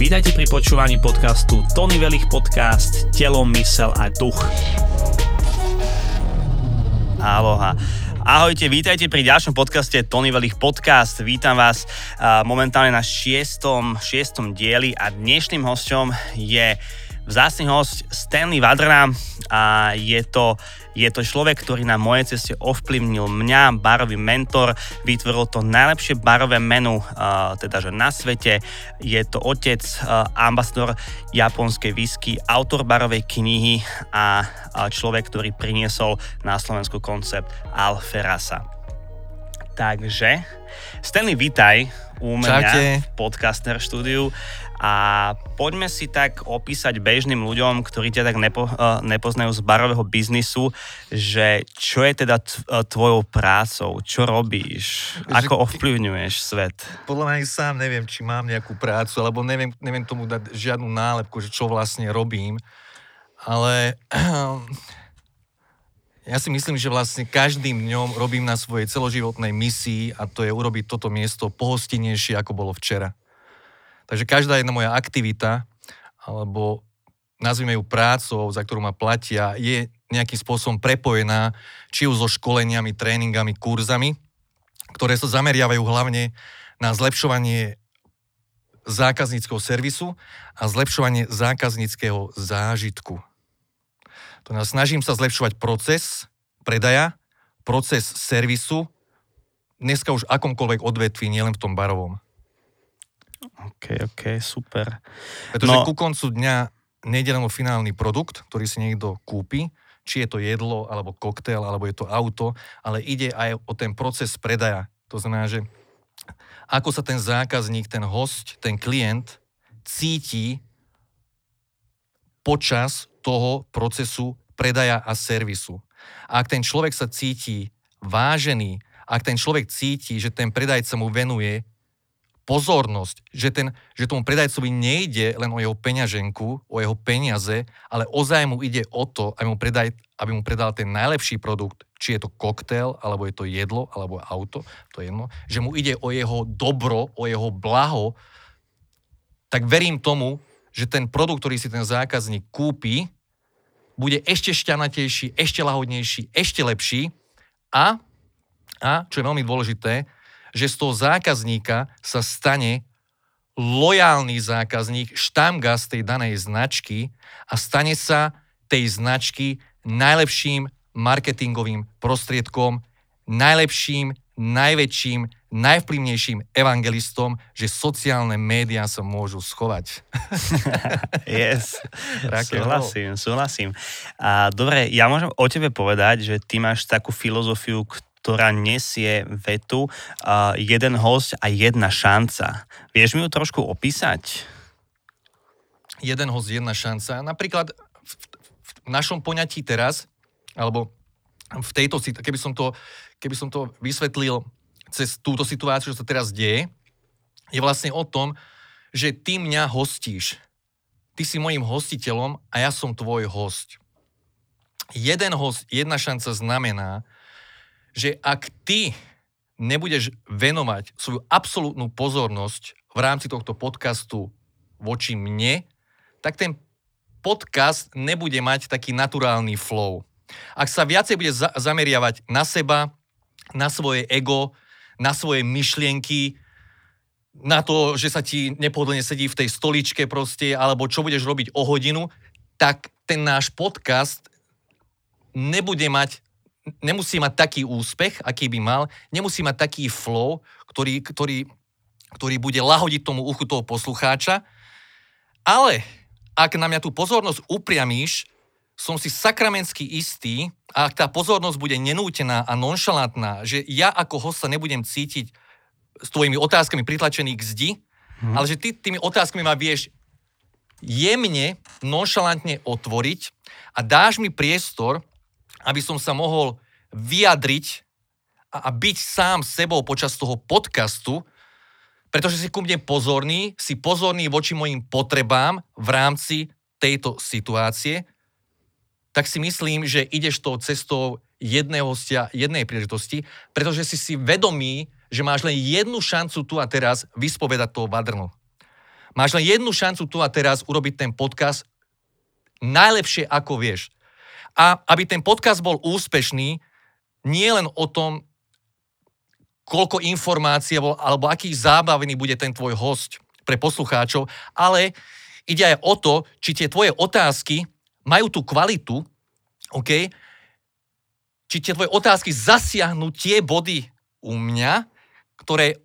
Vítajte pri počúvaní podcastu Tony Velich Podcast Telo, mysel a duch. Aloha. Ahojte, vítajte pri ďalšom podcaste Tony Velich Podcast. Vítam vás momentálne na šiestom, šiestom dieli a dnešným hostom je vzácný host Stanley Vadrna a je to je to človek, ktorý na mojej ceste ovplyvnil mňa, barový mentor, vytvoril to najlepšie barové menu, uh, teda že na svete. Je to otec, uh, ambasador japonskej whisky, autor barovej knihy a uh, človek, ktorý priniesol na Slovensku koncept Alferasa. Takže, Stanley, vítaj u mňa Čaute. v podcaster štúdiu. A poďme si tak opísať bežným ľuďom, ktorí ťa tak nepo, uh, nepoznajú z barového biznisu, že čo je teda uh, tvojou prácou, čo robíš, že, ako ovplyvňuješ svet? Podľa mňa sám neviem, či mám nejakú prácu, alebo neviem, neviem tomu dať žiadnu nálepku, že čo vlastne robím. Ale ja si myslím, že vlastne každým dňom robím na svojej celoživotnej misii a to je urobiť toto miesto pohostinejšie, ako bolo včera. Takže každá jedna moja aktivita, alebo nazvime ju prácou, za ktorú ma platia, je nejakým spôsobom prepojená či už so školeniami, tréningami, kurzami, ktoré sa zameriavajú hlavne na zlepšovanie zákazníckého servisu a zlepšovanie zákazníckého zážitku. To nás snažím sa zlepšovať proces predaja, proces servisu, dneska už akomkoľvek odvetví, nielen v tom barovom. OK, OK, super. Pretože no, ku koncu dňa nejde len o finálny produkt, ktorý si niekto kúpi, či je to jedlo, alebo koktail, alebo je to auto, ale ide aj o ten proces predaja. To znamená, že ako sa ten zákazník, ten host, ten klient cíti počas toho procesu predaja a servisu. A ak ten človek sa cíti vážený, ak ten človek cíti, že ten predajca mu venuje pozornosť, že, ten, že tomu predajcovi nejde len o jeho peňaženku, o jeho peniaze, ale ozaj mu ide o to, aby mu, predaj, aby mu predal ten najlepší produkt, či je to koktail, alebo je to jedlo, alebo auto, to je jedno, že mu ide o jeho dobro, o jeho blaho, tak verím tomu, že ten produkt, ktorý si ten zákazník kúpi, bude ešte šťanatejší, ešte lahodnejší, ešte lepší a, a čo je veľmi dôležité, že z toho zákazníka sa stane lojálny zákazník, štamgast tej danej značky a stane sa tej značky najlepším marketingovým prostriedkom, najlepším, najväčším, najvplyvnejším evangelistom, že sociálne médiá sa môžu schovať. yes, súhlasím, súhlasím. A dobre, ja môžem o tebe povedať, že ty máš takú filozofiu, ktorá nesie vetu uh, jeden host a jedna šanca. Vieš mi ju trošku opísať? Jeden host, jedna šanca. Napríklad v, v, v našom poňatí teraz, alebo v tejto, keby som to, keby som to vysvetlil cez túto situáciu, čo sa teraz deje, je vlastne o tom, že ty mňa hostíš. Ty si mojim hostiteľom a ja som tvoj host. Jeden host, jedna šanca znamená, že ak ty nebudeš venovať svoju absolútnu pozornosť v rámci tohto podcastu voči mne, tak ten podcast nebude mať taký naturálny flow. Ak sa viacej bude za- zameriavať na seba, na svoje ego, na svoje myšlienky, na to, že sa ti nepohodlne sedí v tej stoličke proste, alebo čo budeš robiť o hodinu, tak ten náš podcast nebude mať nemusí mať taký úspech, aký by mal, nemusí mať taký flow, ktorý, ktorý, ktorý bude lahodiť tomu uchu toho poslucháča, ale ak na mňa tú pozornosť upriamíš, som si sakramentsky istý, a ak tá pozornosť bude nenútená a nonšalantná, že ja ako host sa nebudem cítiť s tvojimi otázkami pritlačený k zdi, hmm. ale že ty tými otázkami ma vieš jemne, nonšalantne otvoriť a dáš mi priestor, aby som sa mohol vyjadriť a, a byť sám sebou počas toho podcastu, pretože si ku mne pozorný, si pozorný voči mojim potrebám v rámci tejto situácie, tak si myslím, že ideš tou cestou jedného hostia, jednej príležitosti, pretože si si vedomý, že máš len jednu šancu tu a teraz vyspovedať toho vadrnu. Máš len jednu šancu tu a teraz urobiť ten podcast najlepšie, ako vieš. A aby ten podcast bol úspešný, nie len o tom, koľko informácií alebo aký zábavný bude ten tvoj host pre poslucháčov, ale ide aj o to, či tie tvoje otázky majú tú kvalitu, OK, či tie tvoje otázky zasiahnu tie body u mňa, ktoré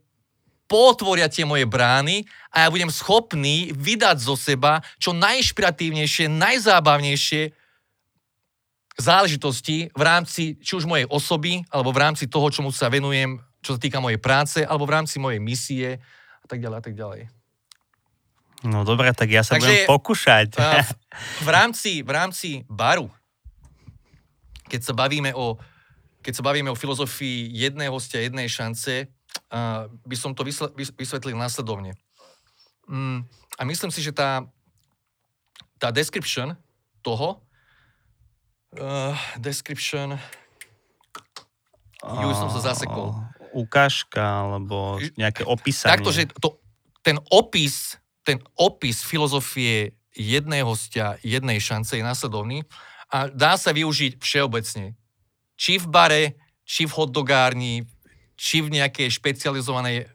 potvoria tie moje brány a ja budem schopný vydať zo seba čo najinšpiratívnejšie, najzábavnejšie záležitosti v rámci či už mojej osoby, alebo v rámci toho, čomu sa venujem, čo sa týka mojej práce, alebo v rámci mojej misie a tak ďalej a tak ďalej. No dobre, tak ja sa Takže, budem pokúšať. V, v, rámci, v rámci baru, keď sa bavíme o, keď sa bavíme o filozofii jednej hostia, jednej šance, uh, by som to vysvetlil následovne. Mm, a myslím si, že tá, tá description toho, uh, description, ju som sa zasekol. Ukážka, alebo nejaké opísanie. Takto, že to, ten opis, ten opis filozofie jednej hostia, jednej šance je následovný a dá sa využiť všeobecne. Či v bare, či v hotdogárni, či v nejakej špecializovanej e, e,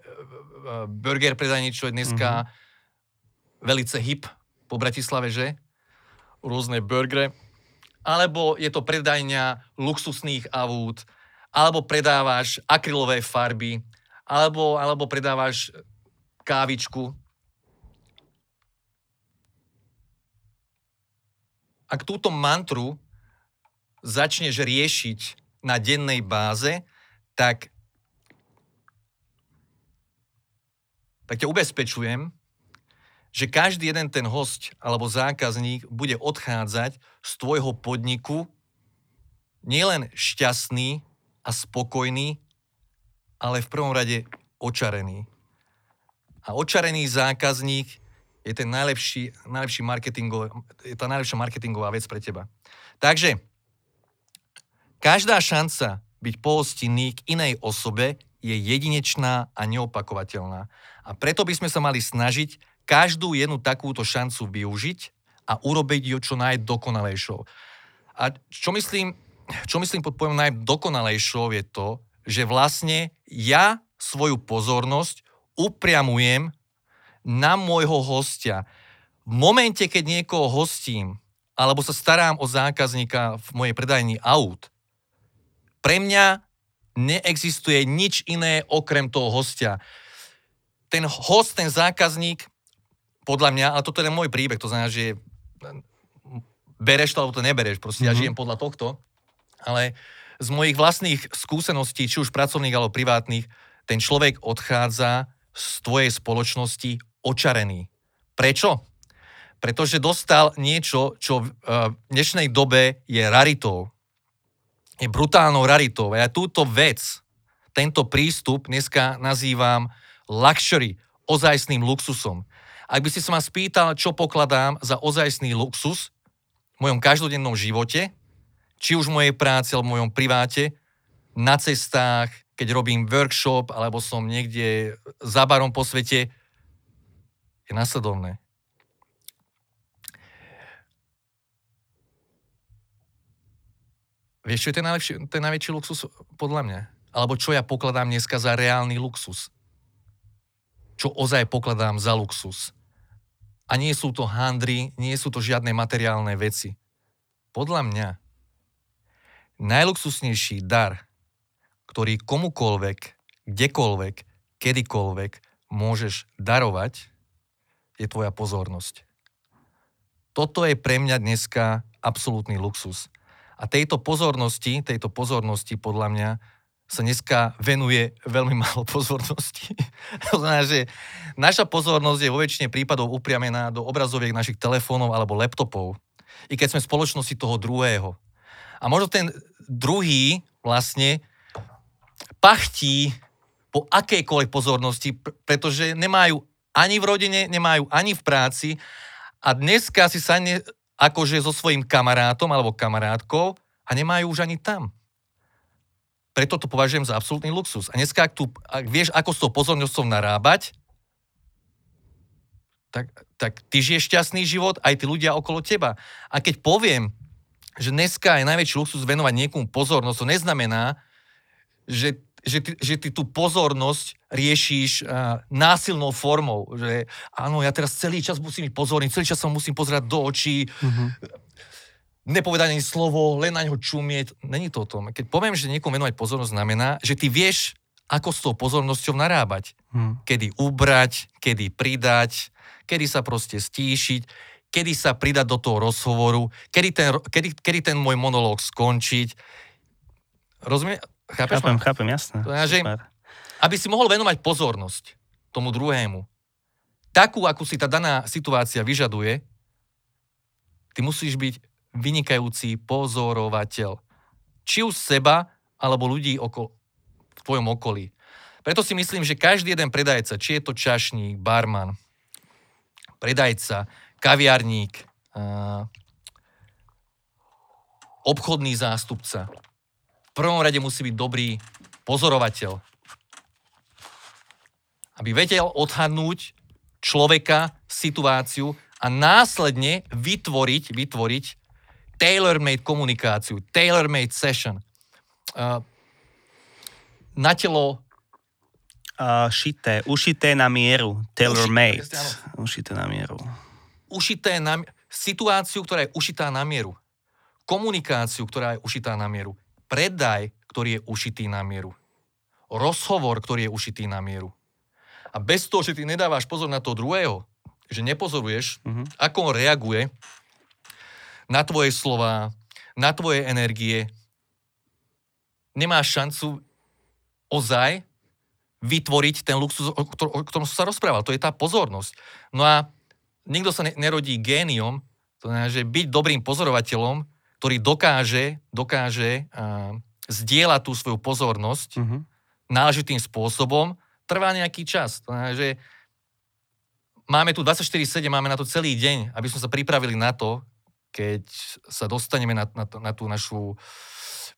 burger predajni, čo je dneska mm-hmm. velice hip po Bratislave, že? Rôzne burgery. Alebo je to predajňa luxusných avút, alebo predávaš akrylové farby, alebo, alebo predávaš kávičku. Ak túto mantru začneš riešiť na dennej báze, tak tak ťa ubezpečujem, že každý jeden ten host alebo zákazník bude odchádzať z tvojho podniku nielen šťastný a spokojný, ale v prvom rade očarený. A očarený zákazník je ten najlepší, najlepší marketingová, je tá najlepšia marketingová vec pre teba. Takže, každá šanca byť pohostinný k inej osobe je jedinečná a neopakovateľná. A preto by sme sa mali snažiť každú jednu takúto šancu využiť a urobiť ju čo najdokonalejšou. A čo myslím, čo myslím pod pojmom najdokonalejšou je to, že vlastne ja svoju pozornosť upriamujem na môjho hostia. V momente, keď niekoho hostím, alebo sa starám o zákazníka v mojej predajni aut, pre mňa neexistuje nič iné okrem toho hostia. Ten host, ten zákazník, podľa mňa, a toto je môj príbeh, to znamená, že bereš to, alebo to nebereš, proste mm-hmm. ja mhm. žijem podľa tohto, ale z mojich vlastných skúseností, či už pracovných alebo privátnych, ten človek odchádza z tvojej spoločnosti očarený. Prečo? Pretože dostal niečo, čo v dnešnej dobe je raritou je brutálnou raritou. A ja túto vec, tento prístup dneska nazývam luxury, ozajstným luxusom. Ak by si sa ma spýtal, čo pokladám za ozajstný luxus v mojom každodennom živote, či už v mojej práci alebo v mojom priváte, na cestách, keď robím workshop alebo som niekde za barom po svete, je nasledovné. Vieš, čo je ten, najlepší, ten najväčší luxus podľa mňa? Alebo čo ja pokladám dneska za reálny luxus? Čo ozaj pokladám za luxus? A nie sú to handry, nie sú to žiadne materiálne veci. Podľa mňa najluxusnejší dar, ktorý komukolvek, kdekoľvek, kedykoľvek môžeš darovať, je tvoja pozornosť. Toto je pre mňa dneska absolútny luxus. A tejto pozornosti, tejto pozornosti podľa mňa sa dneska venuje veľmi málo pozornosti. to znamená, že naša pozornosť je vo väčšine prípadov upriamená do obrazoviek našich telefónov alebo laptopov. I keď sme v spoločnosti toho druhého. A možno ten druhý vlastne pachtí po akejkoľvek pozornosti, pretože nemajú ani v rodine, nemajú ani v práci a dneska si sa ne, akože so svojím kamarátom alebo kamarátkou a nemajú už ani tam. Preto to považujem za absolútny luxus. A dneska, ak, tu, ak vieš, ako s tou pozornosťou narábať, tak, tak ty žiješ šťastný život, aj tí ľudia okolo teba. A keď poviem, že dneska je najväčší luxus venovať niekomu pozornosť, to neznamená, že že ty, že ty tú pozornosť riešiš uh, násilnou formou. Že áno, ja teraz celý čas musím byť pozorný, celý čas sa musím pozerať do očí, mm-hmm. Nepovedať ani slovo, len na ňo čumieť. Není to o tom. Keď poviem, že niekomu venovať pozornosť, znamená, že ty vieš, ako s tou pozornosťou narábať. Mm. Kedy ubrať, kedy pridať, kedy sa proste stíšiť, kedy sa pridať do toho rozhovoru, kedy ten, kedy, kedy ten môj monológ skončiť. Rozumie? Chápeš chápem, ma? chápem, jasné. To znamená, že, aby si mohol venovať pozornosť tomu druhému, takú, akú si tá daná situácia vyžaduje, ty musíš byť vynikajúci pozorovateľ. Či už seba, alebo ľudí okolo, v tvojom okolí. Preto si myslím, že každý jeden predajca, či je to čašník, barman, predajca, kaviarník, obchodný zástupca, v prvom rade musí byť dobrý pozorovateľ. Aby vedel odhadnúť človeka, situáciu a následne vytvoriť, vytvoriť tailor-made komunikáciu, tailor-made session. Uh, na telo uh, šité, ušité na mieru, tailor-made. Ušité na mieru. Ušité na situáciu, ktorá je ušitá na mieru. Komunikáciu, ktorá je ušitá na mieru predaj, ktorý je ušitý na mieru. Rozhovor, ktorý je ušitý na mieru. A bez toho, že ty nedávaš pozor na toho druhého, že nepozoruješ, mm-hmm. ako on reaguje na tvoje slova, na tvoje energie, nemáš šancu ozaj vytvoriť ten luxus, o, ktorom som sa rozprával. To je tá pozornosť. No a nikto sa nerodí géniom, to znamená, že byť dobrým pozorovateľom ktorý dokáže, dokáže uh, zdieľať tú svoju pozornosť uh-huh. náležitým spôsobom, trvá nejaký čas. To znamená, že máme tu 24-7, máme na to celý deň, aby sme sa pripravili na to, keď sa dostaneme na, na, na tú našu,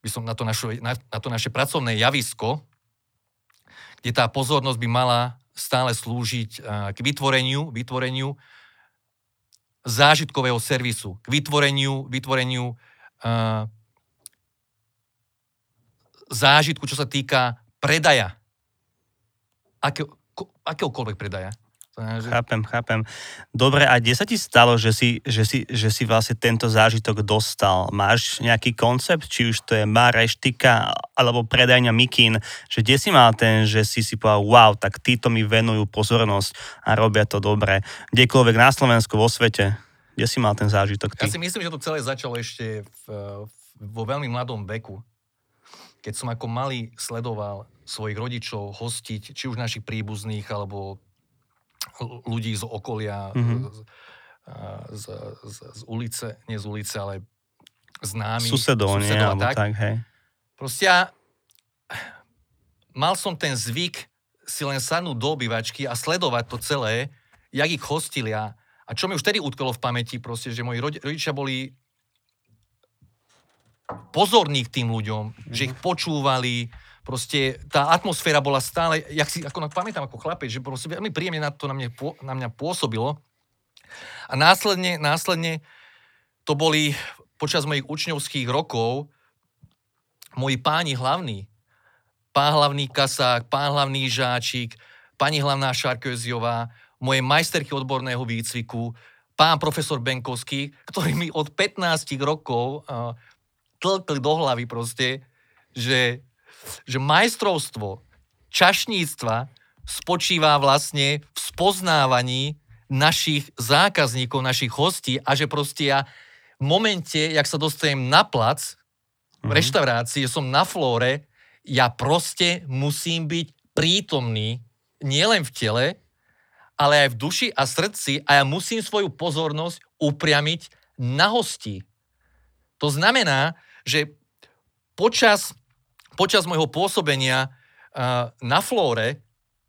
by som, na, to našu, na, na to naše pracovné javisko, kde tá pozornosť by mala stále slúžiť k vytvoreniu, vytvoreniu zážitkového servisu, k vytvoreniu, vytvoreniu uh, zážitku, čo sa týka predaja. Akého, akéhokoľvek predaja. Že... Chápem, chápem. Dobre, a kde sa ti stalo, že si, že, si, že si vlastne tento zážitok dostal? Máš nejaký koncept, či už to je bar, reštika, alebo predajňa mikín, že kde si mal ten, že si si povedal, wow, tak títo mi venujú pozornosť a robia to dobre. Kdekoľvek na Slovensku, vo svete. Kde si mal ten zážitok ty? Ja si myslím, že to celé začalo ešte v, vo veľmi mladom veku. Keď som ako malý sledoval svojich rodičov hostiť, či už našich príbuzných, alebo ľudí z okolia, mm-hmm. z, z, z, z ulice, nie z ulice, ale známi. Susedov, nie? Alebo tak. tak, hej. Proste ja mal som ten zvyk si len sadnúť do obývačky a sledovať to celé, jak ich hostilia, a čo mi už tedy utkalo v pamäti, proste, že moji rodičia boli pozorní k tým ľuďom, mm-hmm. že ich počúvali, proste tá atmosféra bola stále, jak si, ako pamätám ako chlapec, že proste veľmi príjemne na to na, mne, na mňa pôsobilo. A následne, následne to boli počas mojich učňovských rokov moji páni hlavní. Pán hlavný Kasák, pán hlavný Žáčik, pani hlavná Šarköziová, mojej majsterky odborného výcviku, pán profesor Benkovský, ktorý mi od 15 rokov uh, tlkli do hlavy proste, že, že majstrovstvo čašníctva spočíva vlastne v spoznávaní našich zákazníkov, našich hostí a že proste ja v momente, jak sa dostanem na plac, v mm-hmm. reštaurácii, som na flóre, ja proste musím byť prítomný nielen v tele, ale aj v duši a srdci a ja musím svoju pozornosť upriamiť na hosti. To znamená, že počas, počas môjho pôsobenia uh, na flóre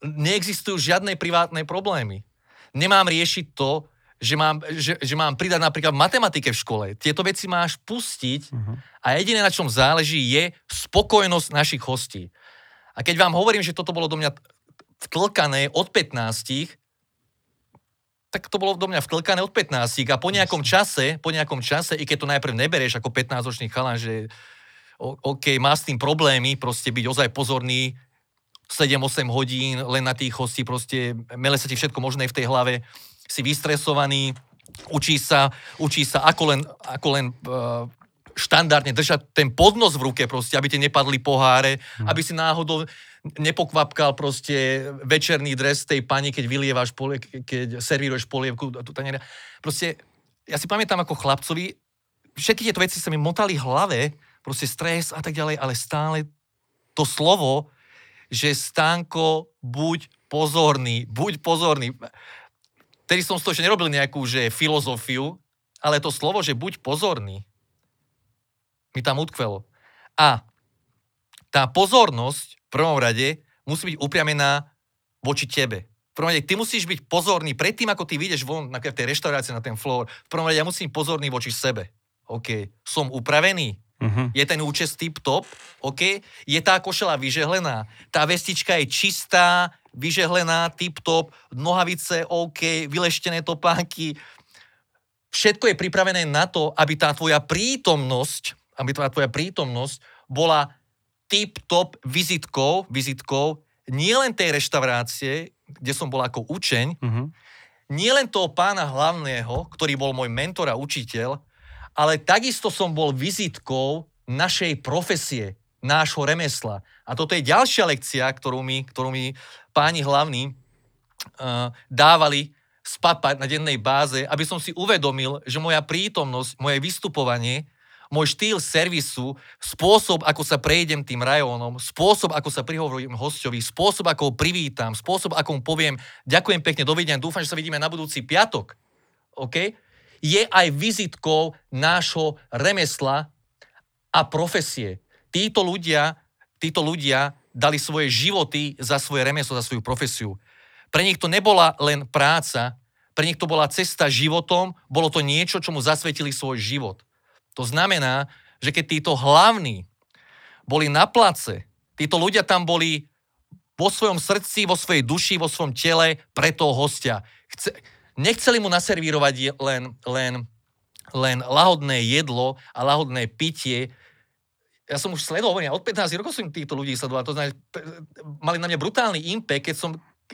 neexistujú žiadne privátne problémy. Nemám riešiť to, že mám, že, že mám pridať napríklad matematike v škole. Tieto veci máš pustiť uh-huh. a jediné, na čom záleží, je spokojnosť našich hostí. A keď vám hovorím, že toto bolo do mňa vtlkané od 15, tak to bolo do mňa vtlkané od 15 a po nejakom čase, po nejakom čase, i keď to najprv neberieš ako 15-ročný chalan, že OK, má s tým problémy, proste byť ozaj pozorný, 7-8 hodín len na tých hostí, proste mele sa ti všetko možné v tej hlave, si vystresovaný, učí sa, učí sa ako len, ako len uh, štandardne držať ten podnos v ruke proste, aby ti nepadli poháre, hmm. aby si náhodou nepokvapkal proste večerný dres tej pani, keď vylievaš, polie, keď servíruješ polievku. Proste, ja si pamätám ako chlapcovi, všetky tieto veci sa mi motali v hlave, proste stres a tak ďalej, ale stále to slovo, že Stánko, buď pozorný, buď pozorný. Tedy som z toho ešte nerobil nejakú že filozofiu, ale to slovo, že buď pozorný, mi tam utkvelo. A tá pozornosť prvom rade musí byť upriamená voči tebe. V prvom rade, ty musíš byť pozorný predtým, ako ty vyjdeš von na tej reštaurácii na ten floor. V prvom rade, ja musím byť pozorný voči sebe. OK, som upravený, Uh-huh. Je ten účes tip-top, OK? Je tá košela vyžehlená, tá vestička je čistá, vyžehlená, tip-top, nohavice OK, vyleštené topánky. Všetko je pripravené na to, aby tá tvoja prítomnosť, aby tá tvoja prítomnosť bola tip-top vizitkou, vizitkou nielen tej reštaurácie, kde som bol ako učeň, uh-huh. nielen toho pána hlavného, ktorý bol môj mentor a učiteľ, ale takisto som bol vizitkou našej profesie, nášho remesla. A toto je ďalšia lekcia, ktorú mi, ktorú mi páni hlavní uh, dávali spapať na dennej báze, aby som si uvedomil, že moja prítomnosť, moje vystupovanie môj štýl servisu, spôsob, ako sa prejdem tým rajónom, spôsob, ako sa prihovorím hostovi, spôsob, ako ho privítam, spôsob, ako mu poviem ďakujem pekne, dovidenia, dúfam, že sa vidíme na budúci piatok, OK? Je aj vizitkou nášho remesla a profesie. Títo ľudia, títo ľudia dali svoje životy za svoje remeslo, za svoju profesiu. Pre nich to nebola len práca, pre nich to bola cesta životom, bolo to niečo, čomu zasvetili svoj život. To znamená, že keď títo hlavní boli na place, títo ľudia tam boli vo svojom srdci, vo svojej duši, vo svojom tele pre toho hostia. Chce, nechceli mu naservírovať len, len, len lahodné jedlo a lahodné pitie. Ja som už sledoval, ja od 15 rokov som týchto ľudí sledoval, to znamená, mali na mňa brutálny impact, keď som,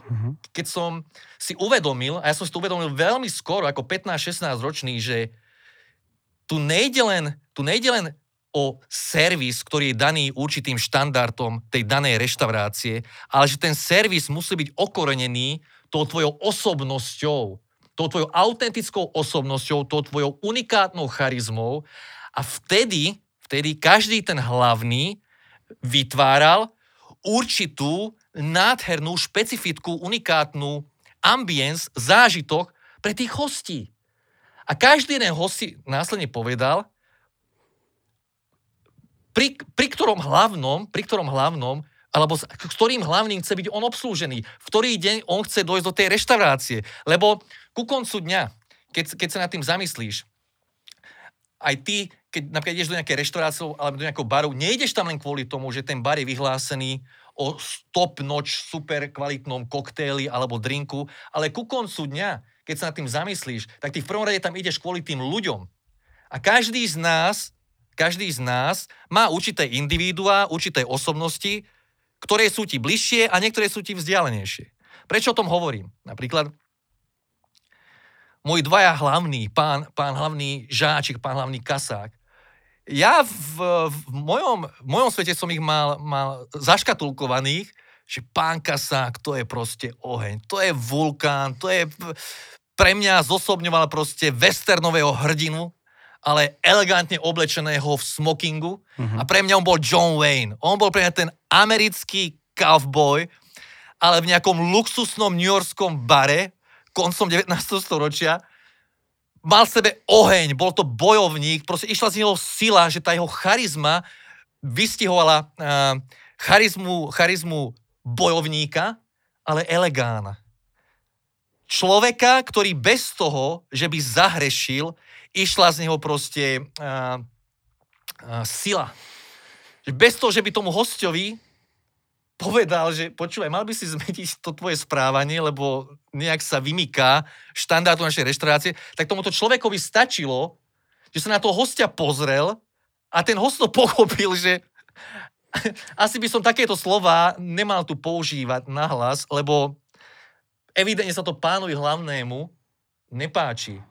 mhm. keď som si uvedomil, a ja som si to uvedomil veľmi skoro, ako 15-16 ročný, že tu nejde len, tu nejde len o servis, ktorý je daný určitým štandardom tej danej reštaurácie, ale že ten servis musí byť okorenený tou tvojou osobnosťou, tou tvojou autentickou osobnosťou, tou tvojou unikátnou charizmou a vtedy, vtedy každý ten hlavný vytváral určitú nádhernú, špecifickú, unikátnu ambience, zážitok pre tých hostí. A každý jeden host si následne povedal, pri, pri ktorom hlavnom, pri ktorom hlavnom, alebo s, ktorým hlavným chce byť on obslúžený, v ktorý deň on chce dojsť do tej reštaurácie. Lebo ku koncu dňa, keď, keď sa nad tým zamyslíš, aj ty, keď napríklad ideš do nejakej reštaurácie alebo do nejakého baru, nejdeš tam len kvôli tomu, že ten bar je vyhlásený o stop noč super kvalitnom koktejli alebo drinku, ale ku koncu dňa keď sa nad tým zamyslíš, tak ty v prvom rade tam ideš kvôli tým ľuďom. A každý z nás, každý z nás má určité individuá, určité osobnosti, ktoré sú ti bližšie a niektoré sú ti vzdialenejšie. Prečo o tom hovorím? Napríklad môj dvaja hlavný, pán, pán hlavný žáčik, pán hlavný kasák, ja v, v, mojom, v mojom svete som ich mal, mal zaškatulkovaných, že pán Kasák, to je proste oheň, to je vulkán, to je pre mňa zosobňoval proste westernového hrdinu, ale elegantne oblečeného v smokingu. Uh-huh. A pre mňa on bol John Wayne. On bol pre mňa ten americký cowboy, ale v nejakom luxusnom newyorskom bare koncom 19. storočia mal v sebe oheň, bol to bojovník, proste išla z neho sila, že tá jeho charizma vystihovala uh, charizmu, charizmu bojovníka, ale elegána človeka, ktorý bez toho, že by zahrešil, išla z neho proste uh, uh, sila. Bez toho, že by tomu hostovi povedal, že počúvaj, mal by si zmeniť to tvoje správanie, lebo nejak sa vymyká štandardu našej reštaurácie, tak tomuto človekovi stačilo, že sa na toho hostia pozrel a ten host to pochopil, že asi by som takéto slova nemal tu používať nahlas, lebo evidentne sa to pánovi hlavnému nepáči.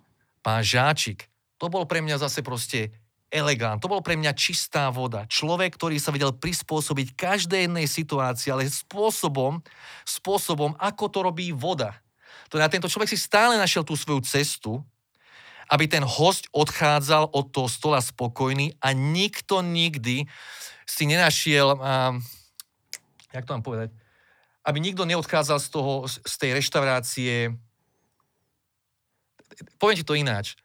Pán Žáčik, to bol pre mňa zase proste elegant. To bol pre mňa čistá voda. Človek, ktorý sa vedel prispôsobiť každej jednej situácii, ale spôsobom, spôsobom, ako to robí voda. To na tento človek si stále našiel tú svoju cestu, aby ten host odchádzal od toho stola spokojný a nikto nikdy si nenašiel, um, jak to mám povedať, aby nikto neodchádzal z, toho, z tej reštaurácie, poviem ti to ináč,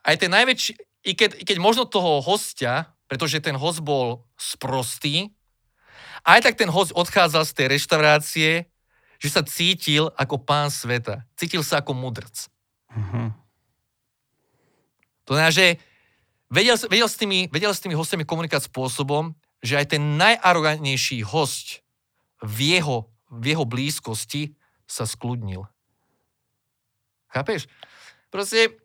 aj ten najväčší, i keď, i keď možno toho hostia, pretože ten host bol sprostý, aj tak ten host odchádzal z tej reštaurácie, že sa cítil ako pán sveta. Cítil sa ako mudrc. Uh-huh. To znamená, že vedel, vedel, s tými, vedel s tými hostiami komunikovať spôsobom, že aj ten najarogantnejší host v jeho, v jeho blízkosti sa skludnil. Chápeš? Proste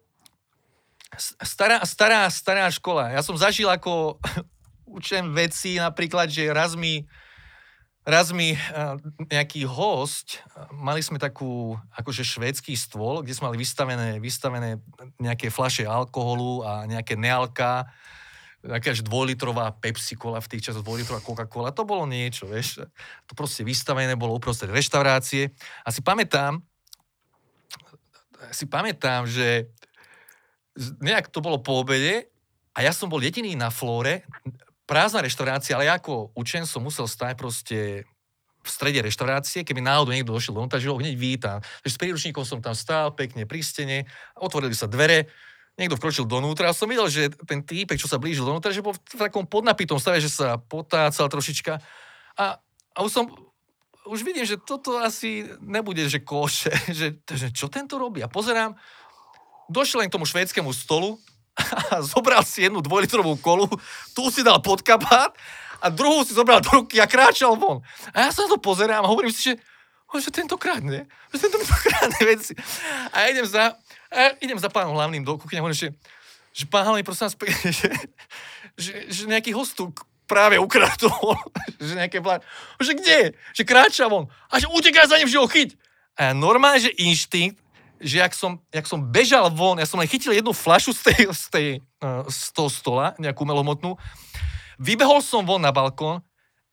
stará, stará, stará škola. Ja som zažil ako učem veci, napríklad, že raz mi, raz mi nejaký host, mali sme takú akože švédsky stôl, kde sme mali vystavené, vystavené nejaké flaše alkoholu a nejaké nealka, nejaká až dvojlitrová Pepsi Cola v tých časoch, dvojlitrová Coca-Cola, to bolo niečo, vieš. To proste vystavené bolo uprostred reštaurácie. A si pamätám, si pamätám, že nejak to bolo po obede a ja som bol jediný na flóre, prázdna reštaurácia, ale ja ako učen som musel stať proste v strede reštaurácie, keby náhodou niekto došiel do že ho hneď vítam. Takže s príručníkom som tam stál, pekne pri stene, otvorili sa dvere, niekto vkročil donútra a som videl, že ten týpek, čo sa blížil donútra, že bol v takom podnapitom stave, že sa potácal trošička a, a už som, už vidím, že toto asi nebude, že koše, že, že čo tento robí? A pozerám, došiel len k tomu švédskému stolu a zobral si jednu dvojlitrovú kolu, tu si dal pod kabát a druhú si zobral do ruky a kráčal von. A ja sa to pozerám a hovorím si, že, že tentokrát nie, že tentokrát veci. A idem za, a idem za pánom hlavným do kuchyne a hovorím, že, že pán hlavný, prosím vás, že, že, že nejaký host tu práve ukradol, že nejaké vlád, že kde? Že kráča von. A že uteká za ním, že ho chyť. A ja normálne, že inštinkt, že jak som, jak som bežal von, ja som len chytil jednu flašu z, tej, z, tej, uh, z toho stola, nejakú melomotnú, vybehol som von na balkón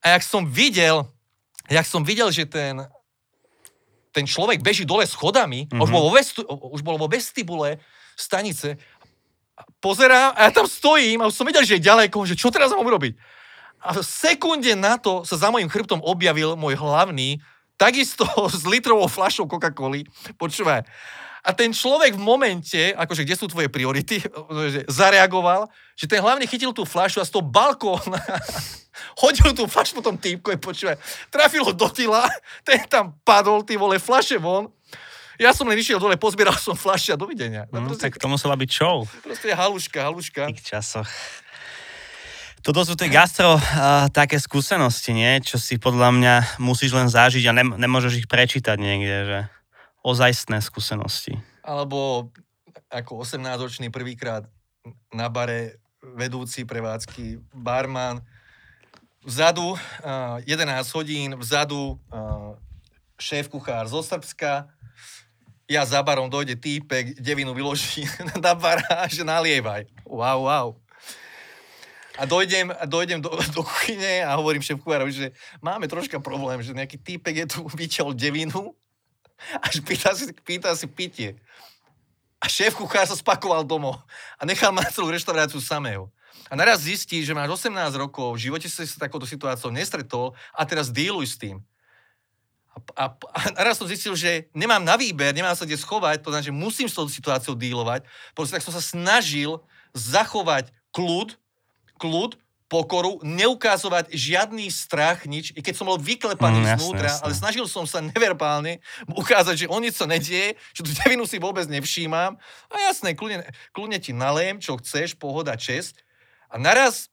a jak som videl, jak som videl, že ten, ten človek beží dole schodami, mm-hmm. už, bol vo vestu, už bol vo vestibule stanice, pozerám a ja tam stojím a už som videl, že je ďaleko, že čo teraz mám urobiť. A v sekunde na to sa za mojim chrbtom objavil môj hlavný takisto s litrovou fľašou Coca-Coly. Počúvaj. A ten človek v momente, akože kde sú tvoje priority, zareagoval, že ten hlavne chytil tú fľašu a z toho balkóna hodil tú fľašu po tom týpku, počúvaj, trafil ho do tyla, ten tam padol, ty vole, fľaše von. Ja som len išiel dole, pozbieral som fľaše a dovidenia. No, proste, tak to musela byť show. Proste haluška, haluška. V tých časoch. Toto sú tie gastro uh, také skúsenosti, nie? Čo si podľa mňa musíš len zažiť a ne, nemôžeš ich prečítať niekde, že ozajstné skúsenosti. Alebo ako 18-ročný prvýkrát na bare vedúci prevádzky, barman, vzadu uh, 11 hodín, vzadu uh, šéf kuchár zo Srbska, ja za barom dojde týpek, devinu vyloží na bara, že nalievaj. Wow, wow. A dojdem, a dojdem do, do kuchyne a hovorím šéf že máme troška problém, že nejaký týpek je tu vyťahol devinu a pýta si, pýta si pitie. A šéf kuchár sa spakoval domov a nechal ma celú reštauráciu samého. A naraz zistí, že máš 18 rokov, v živote si sa takouto situáciou nestretol a teraz díluj s tým. A, a, a naraz som zistil, že nemám na výber, nemám sa kde schovať, to znamená, že musím s touto situáciou dílovať. Proste tak som sa snažil zachovať kľud, kľud, pokoru, neukazovať žiadny strach, nič, i keď som bol vyklepaný mm, znútra, jasne, ale snažil som sa neverbálne ukázať, že o nič sa nedieje, že tú devinu si vôbec nevšímam. A jasné, kľudne, kľudne ti nalejem, čo chceš, pohoda, čest. A naraz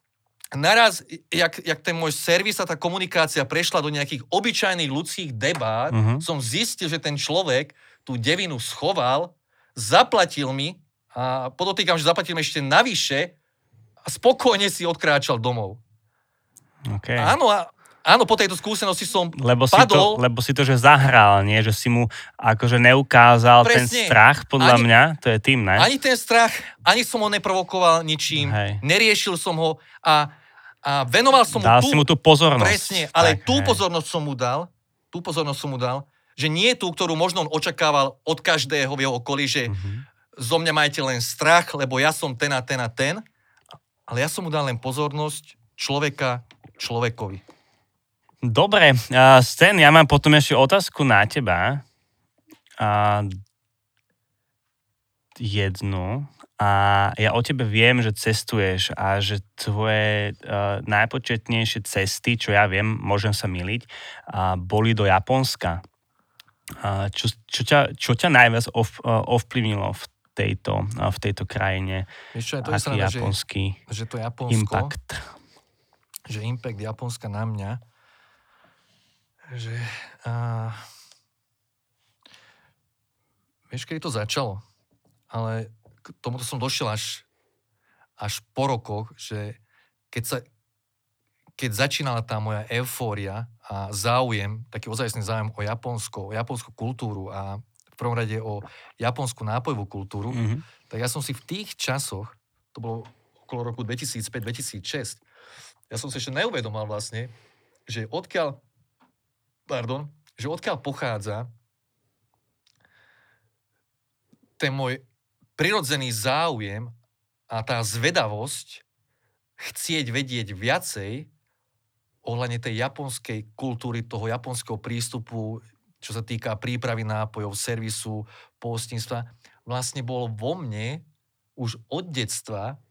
naraz, jak, jak ten môj servis a tá komunikácia prešla do nejakých obyčajných ľudských debát, Mhm. som zistil, že ten človek tú devinu schoval, zaplatil mi a podotýkam, že zaplatil mi ešte navyše a spokojne si odkráčal domov. Okay. Áno, a, áno, po tejto skúsenosti som Lebo si, padol. to, lebo si to, že zahral, nie? Že si mu akože neukázal ten Presne. strach, podľa Ani- mňa, to je tým, ne? Ani ten strach, ani som ho neprovokoval ničím, Hej. neriešil som ho a, a venoval som Dal mu tú, si mu tú pozornosť. Presne, ale Tak, tú hej. pozornosť som mu dal, tú pozornosť som mu dal, že nie tú, ktorú možno on očakával od každého v jeho okolí, že Mhm. zo mňa majte len strach, lebo ja som ten a ten a ten, ale ja som mu dal len pozornosť človeka človekovi. Dobre, uh, Sten, ja mám potom ešte otázku na teba. A jednu. A ja o tebe viem, že cestuješ a že tvoje uh, najpočetnejšie cesty, čo ja viem, môžem sa miliť, uh, boli do Japonska. Uh, čo, čo, ťa, čo ťa najviac ov, uh, ovplyvnilo v tejto, v tejto krajine? Čo, to je sranda, že, japonský že to Japonsko, impact? že impact Japonska na mňa, že uh, vieš, kedy to začalo, ale k tomuto som došiel až, až po rokoch, že keď sa keď začínala tá moja eufória a záujem, taký ozajstný záujem o Japonsko, o japonskú kultúru a prvom rade o japonskú nápojovú kultúru, Mhm. tak ja som si v tých časoch, to bolo okolo roku 2005-2006, ja som si ešte neuvedomal vlastne, že odkiaľ, pardon, že odkiaľ pochádza ten môj prirodzený záujem a tá zvedavosť chcieť vedieť viacej ohľadne tej japonskej kultúry, toho japonského prístupu, čo sa týka prípravy nápojov, servisu, pohostinstva, vlastne bol vo mne už od detstva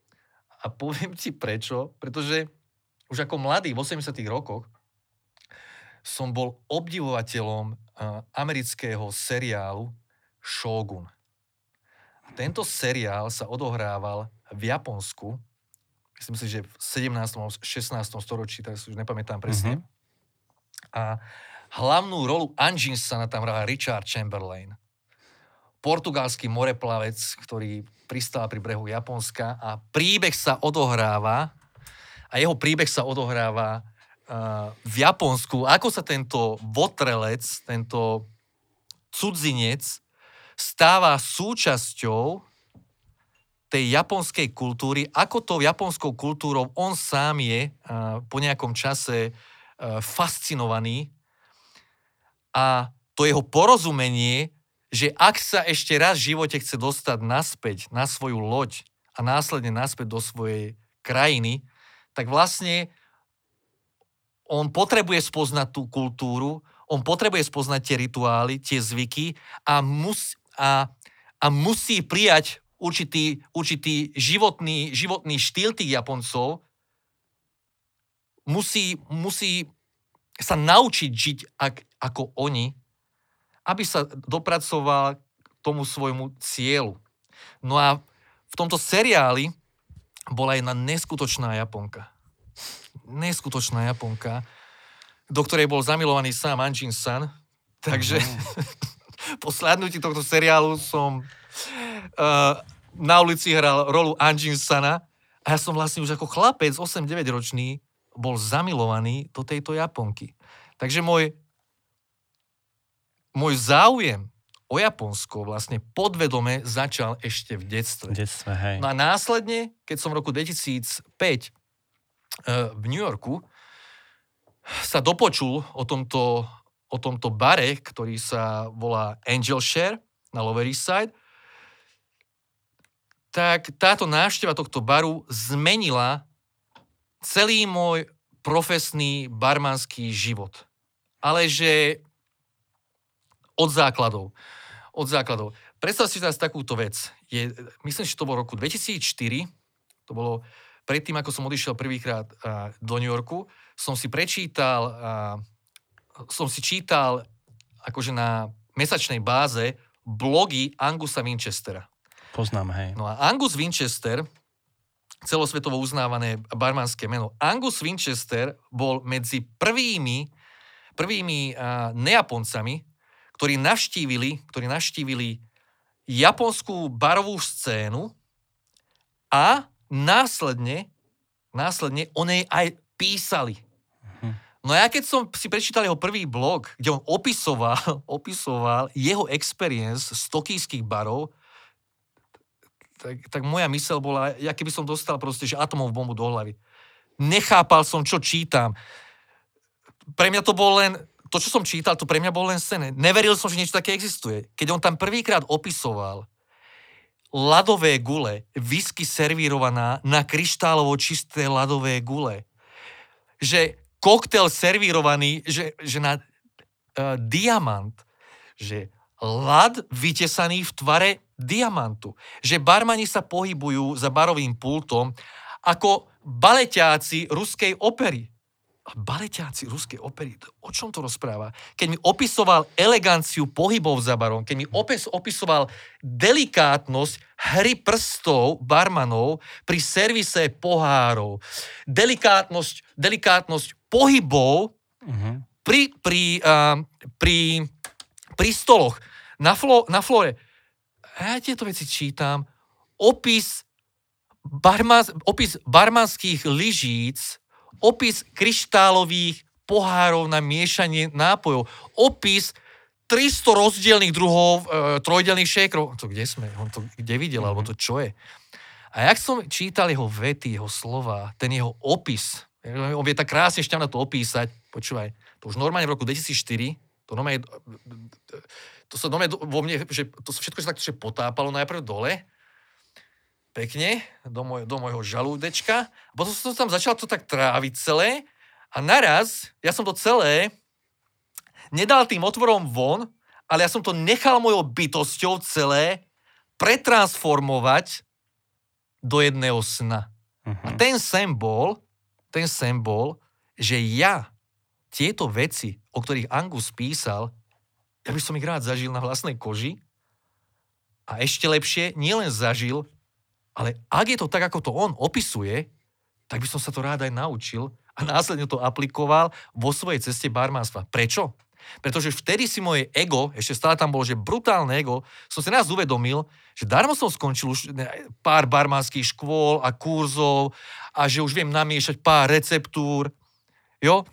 a poviem ti prečo, pretože už ako mladý v 80 rokoch som bol obdivovateľom a, amerického seriálu Shogun. Tento seriál sa odohrával v Japonsku, myslím si, že v 17. alebo 16. storočí, teraz už nepamätám presne. A hlavnú rolu Anjinsana tam hral Richard Chamberlain. Portugalský moreplavec, ktorý pristal pri brehu Japonska a príbeh sa odohráva a jeho príbeh sa odohráva uh, v Japonsku. Ako sa tento votrelec, tento cudzinec stáva súčasťou tej japonskej kultúry, ako tou japonskou kultúrou on sám je uh, po nejakom čase uh, fascinovaný a to jeho porozumenie, že ak sa ešte raz v živote chce dostať naspäť na svoju loď a následne naspäť do svojej krajiny, tak vlastne on potrebuje spoznať tú kultúru, on potrebuje spoznať tie rituály, tie zvyky a, mus, a, a musí prijať určitý, určitý životný, životný štýl tých Japoncov, musí, musí sa naučiť žiť ak, ako oni, aby sa dopracoval k tomu svojmu cieľu. No a v tomto seriáli bola jedna neskutočná Japonka. Neskutočná Japonka, do ktorej bol zamilovaný sám Anjin San. Takže po slednutí tohto seriálu som uh, na ulici hral rolu Anjin Sana a ja som vlastne už ako chlapec, 8-9 ročný, bol zamilovaný do tejto Japonky. Takže môj, môj záujem o Japonsko vlastne podvedome začal ešte v detstve. Detstve, hej. No a následne, keď som v roku 2005 eh, v New Yorku sa dopočul o tomto, o tomto bare, ktorý sa volá Angel Share na Lower East Side, tak táto návšteva tohto baru zmenila celý môj profesný barmanský život. Ale že od základov. Od základov. Predstav si teraz takúto vec. Je, myslím, že to bolo roku 2004, to bolo predtým, ako som odišiel prvýkrát do New Yorku, som si prečítal, a, som si čítal akože na mesačnej báze blogy Angusa Winchestera. Poznám, hej. No a Angus Winchester celosvetovo uznávané barmanské meno. Angus Winchester bol medzi prvými, prvými neaponcami, ktorí navštívili, ktorí navštívili japonskú barovú scénu a následne, následne o nej aj písali. Mhm. No ja keď som si prečítal jeho prvý blog, kde on opisoval, opisoval jeho experience z tokijských barov, tak, tak moja mysel bola, ja keby som dostal proste, že atomovú bombu do hlavy. Nechápal som, čo čítam. Pre mňa to bol len, to, čo som čítal, to pre mňa bol len sen. Neveril som, že niečo také existuje. Keď on tam prvýkrát opisoval ľadové gule, whisky servírovaná na kryštálovo čisté ľadové gule. Že koktel servírovaný, že, že na uh, diamant, že ľad vytesaný v tvare diamantu. Že barmani sa pohybujú za barovým pultom ako baleťáci ruskej opery. A baleťáci ruskej opery, o čom to rozpráva? Keď mi opisoval eleganciu pohybov za barom, keď mi opis, opisoval delikátnosť hry prstov barmanov pri servise pohárov, delikátnosť, delikátnosť pohybov uh-huh. pri, pri, uh, pri, pri stoloch, na, flo, na flore a ja tieto veci čítam, opis, barmas, opis barmanských lyžíc, opis kryštálových pohárov na miešanie nápojov, opis 300 rozdielných druhov e, trojdelných šékrov. To kde sme? On to kde videl, alebo to čo je? A jak som čítal jeho vety, jeho slova, ten jeho opis, on vie tak krásne ešte na to opísať, počúvaj, to už normálne v roku 2004, to normálne to sa dome vo mne, že to sa všetko sa tak že potápalo najprv dole, pekne, do, môj, do môjho žalúdečka. A potom som tam začal to tak tráviť celé a naraz, ja som to celé nedal tým otvorom von, ale ja som to nechal mojou bytosťou celé pretransformovať do jedného sna. Uh-huh. A mhm. ten sen bol, ten sen bol, že ja tieto veci, o ktorých Angus písal, ja by som ich rád zažil na vlastnej koži a ešte lepšie, nielen zažil, ale ak je to tak, ako to on opisuje, tak by som sa to rád aj naučil a následne to aplikoval vo svojej ceste barmanstva. Prečo? Pretože vtedy si moje ego, ešte stále tam bolo, že brutálne ego, som si nás uvedomil, že darmo som skončil už pár barmanských škôl a kurzov a že už viem namiešať pár receptúr. Jo?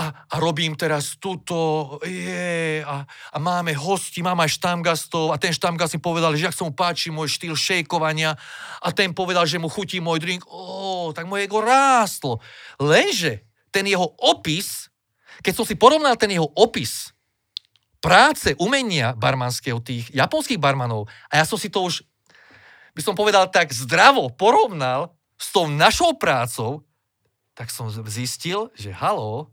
A, a robím teraz tuto, je, a, a máme hosti, mám aj štamgastov a ten štamgast mi povedal, že ak sa mu páči môj štýl šejkovania a ten povedal, že mu chutí môj drink, ó, tak moje ego rástlo. Lenže ten jeho opis, keď som si porovnal ten jeho opis práce, umenia barmanského, tých japonských barmanov, a ja som si to už, by som povedal tak zdravo porovnal s tou našou prácou, tak som zistil, že halo,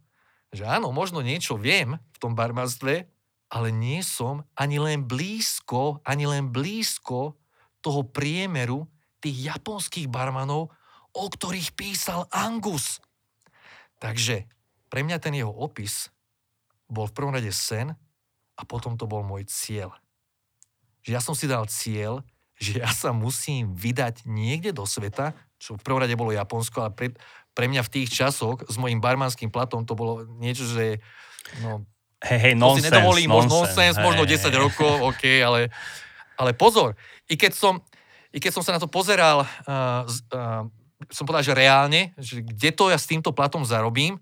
že áno, možno niečo viem v tom barmanstve, ale nie som ani len blízko, ani len blízko toho priemeru tých japonských barmanov, o ktorých písal Angus. Takže pre mňa ten jeho opis bol v prvom rade sen a potom to bol môj cieľ. Že ja som si dal cieľ, že ja sa musím vydať niekde do sveta, čo v prvom rade bolo Japonsko, ale pre, pre mňa v tých časoch s mojim barmanským platom to bolo niečo, že no, Hej, hej, nonsense, si nedovolím, možno nonsense, možno 10 hey. rokov, OK, ale, ale pozor, i keď som, i keď som sa na to pozeral, uh, uh, som povedal, že reálne, že kde to ja s týmto platom zarobím,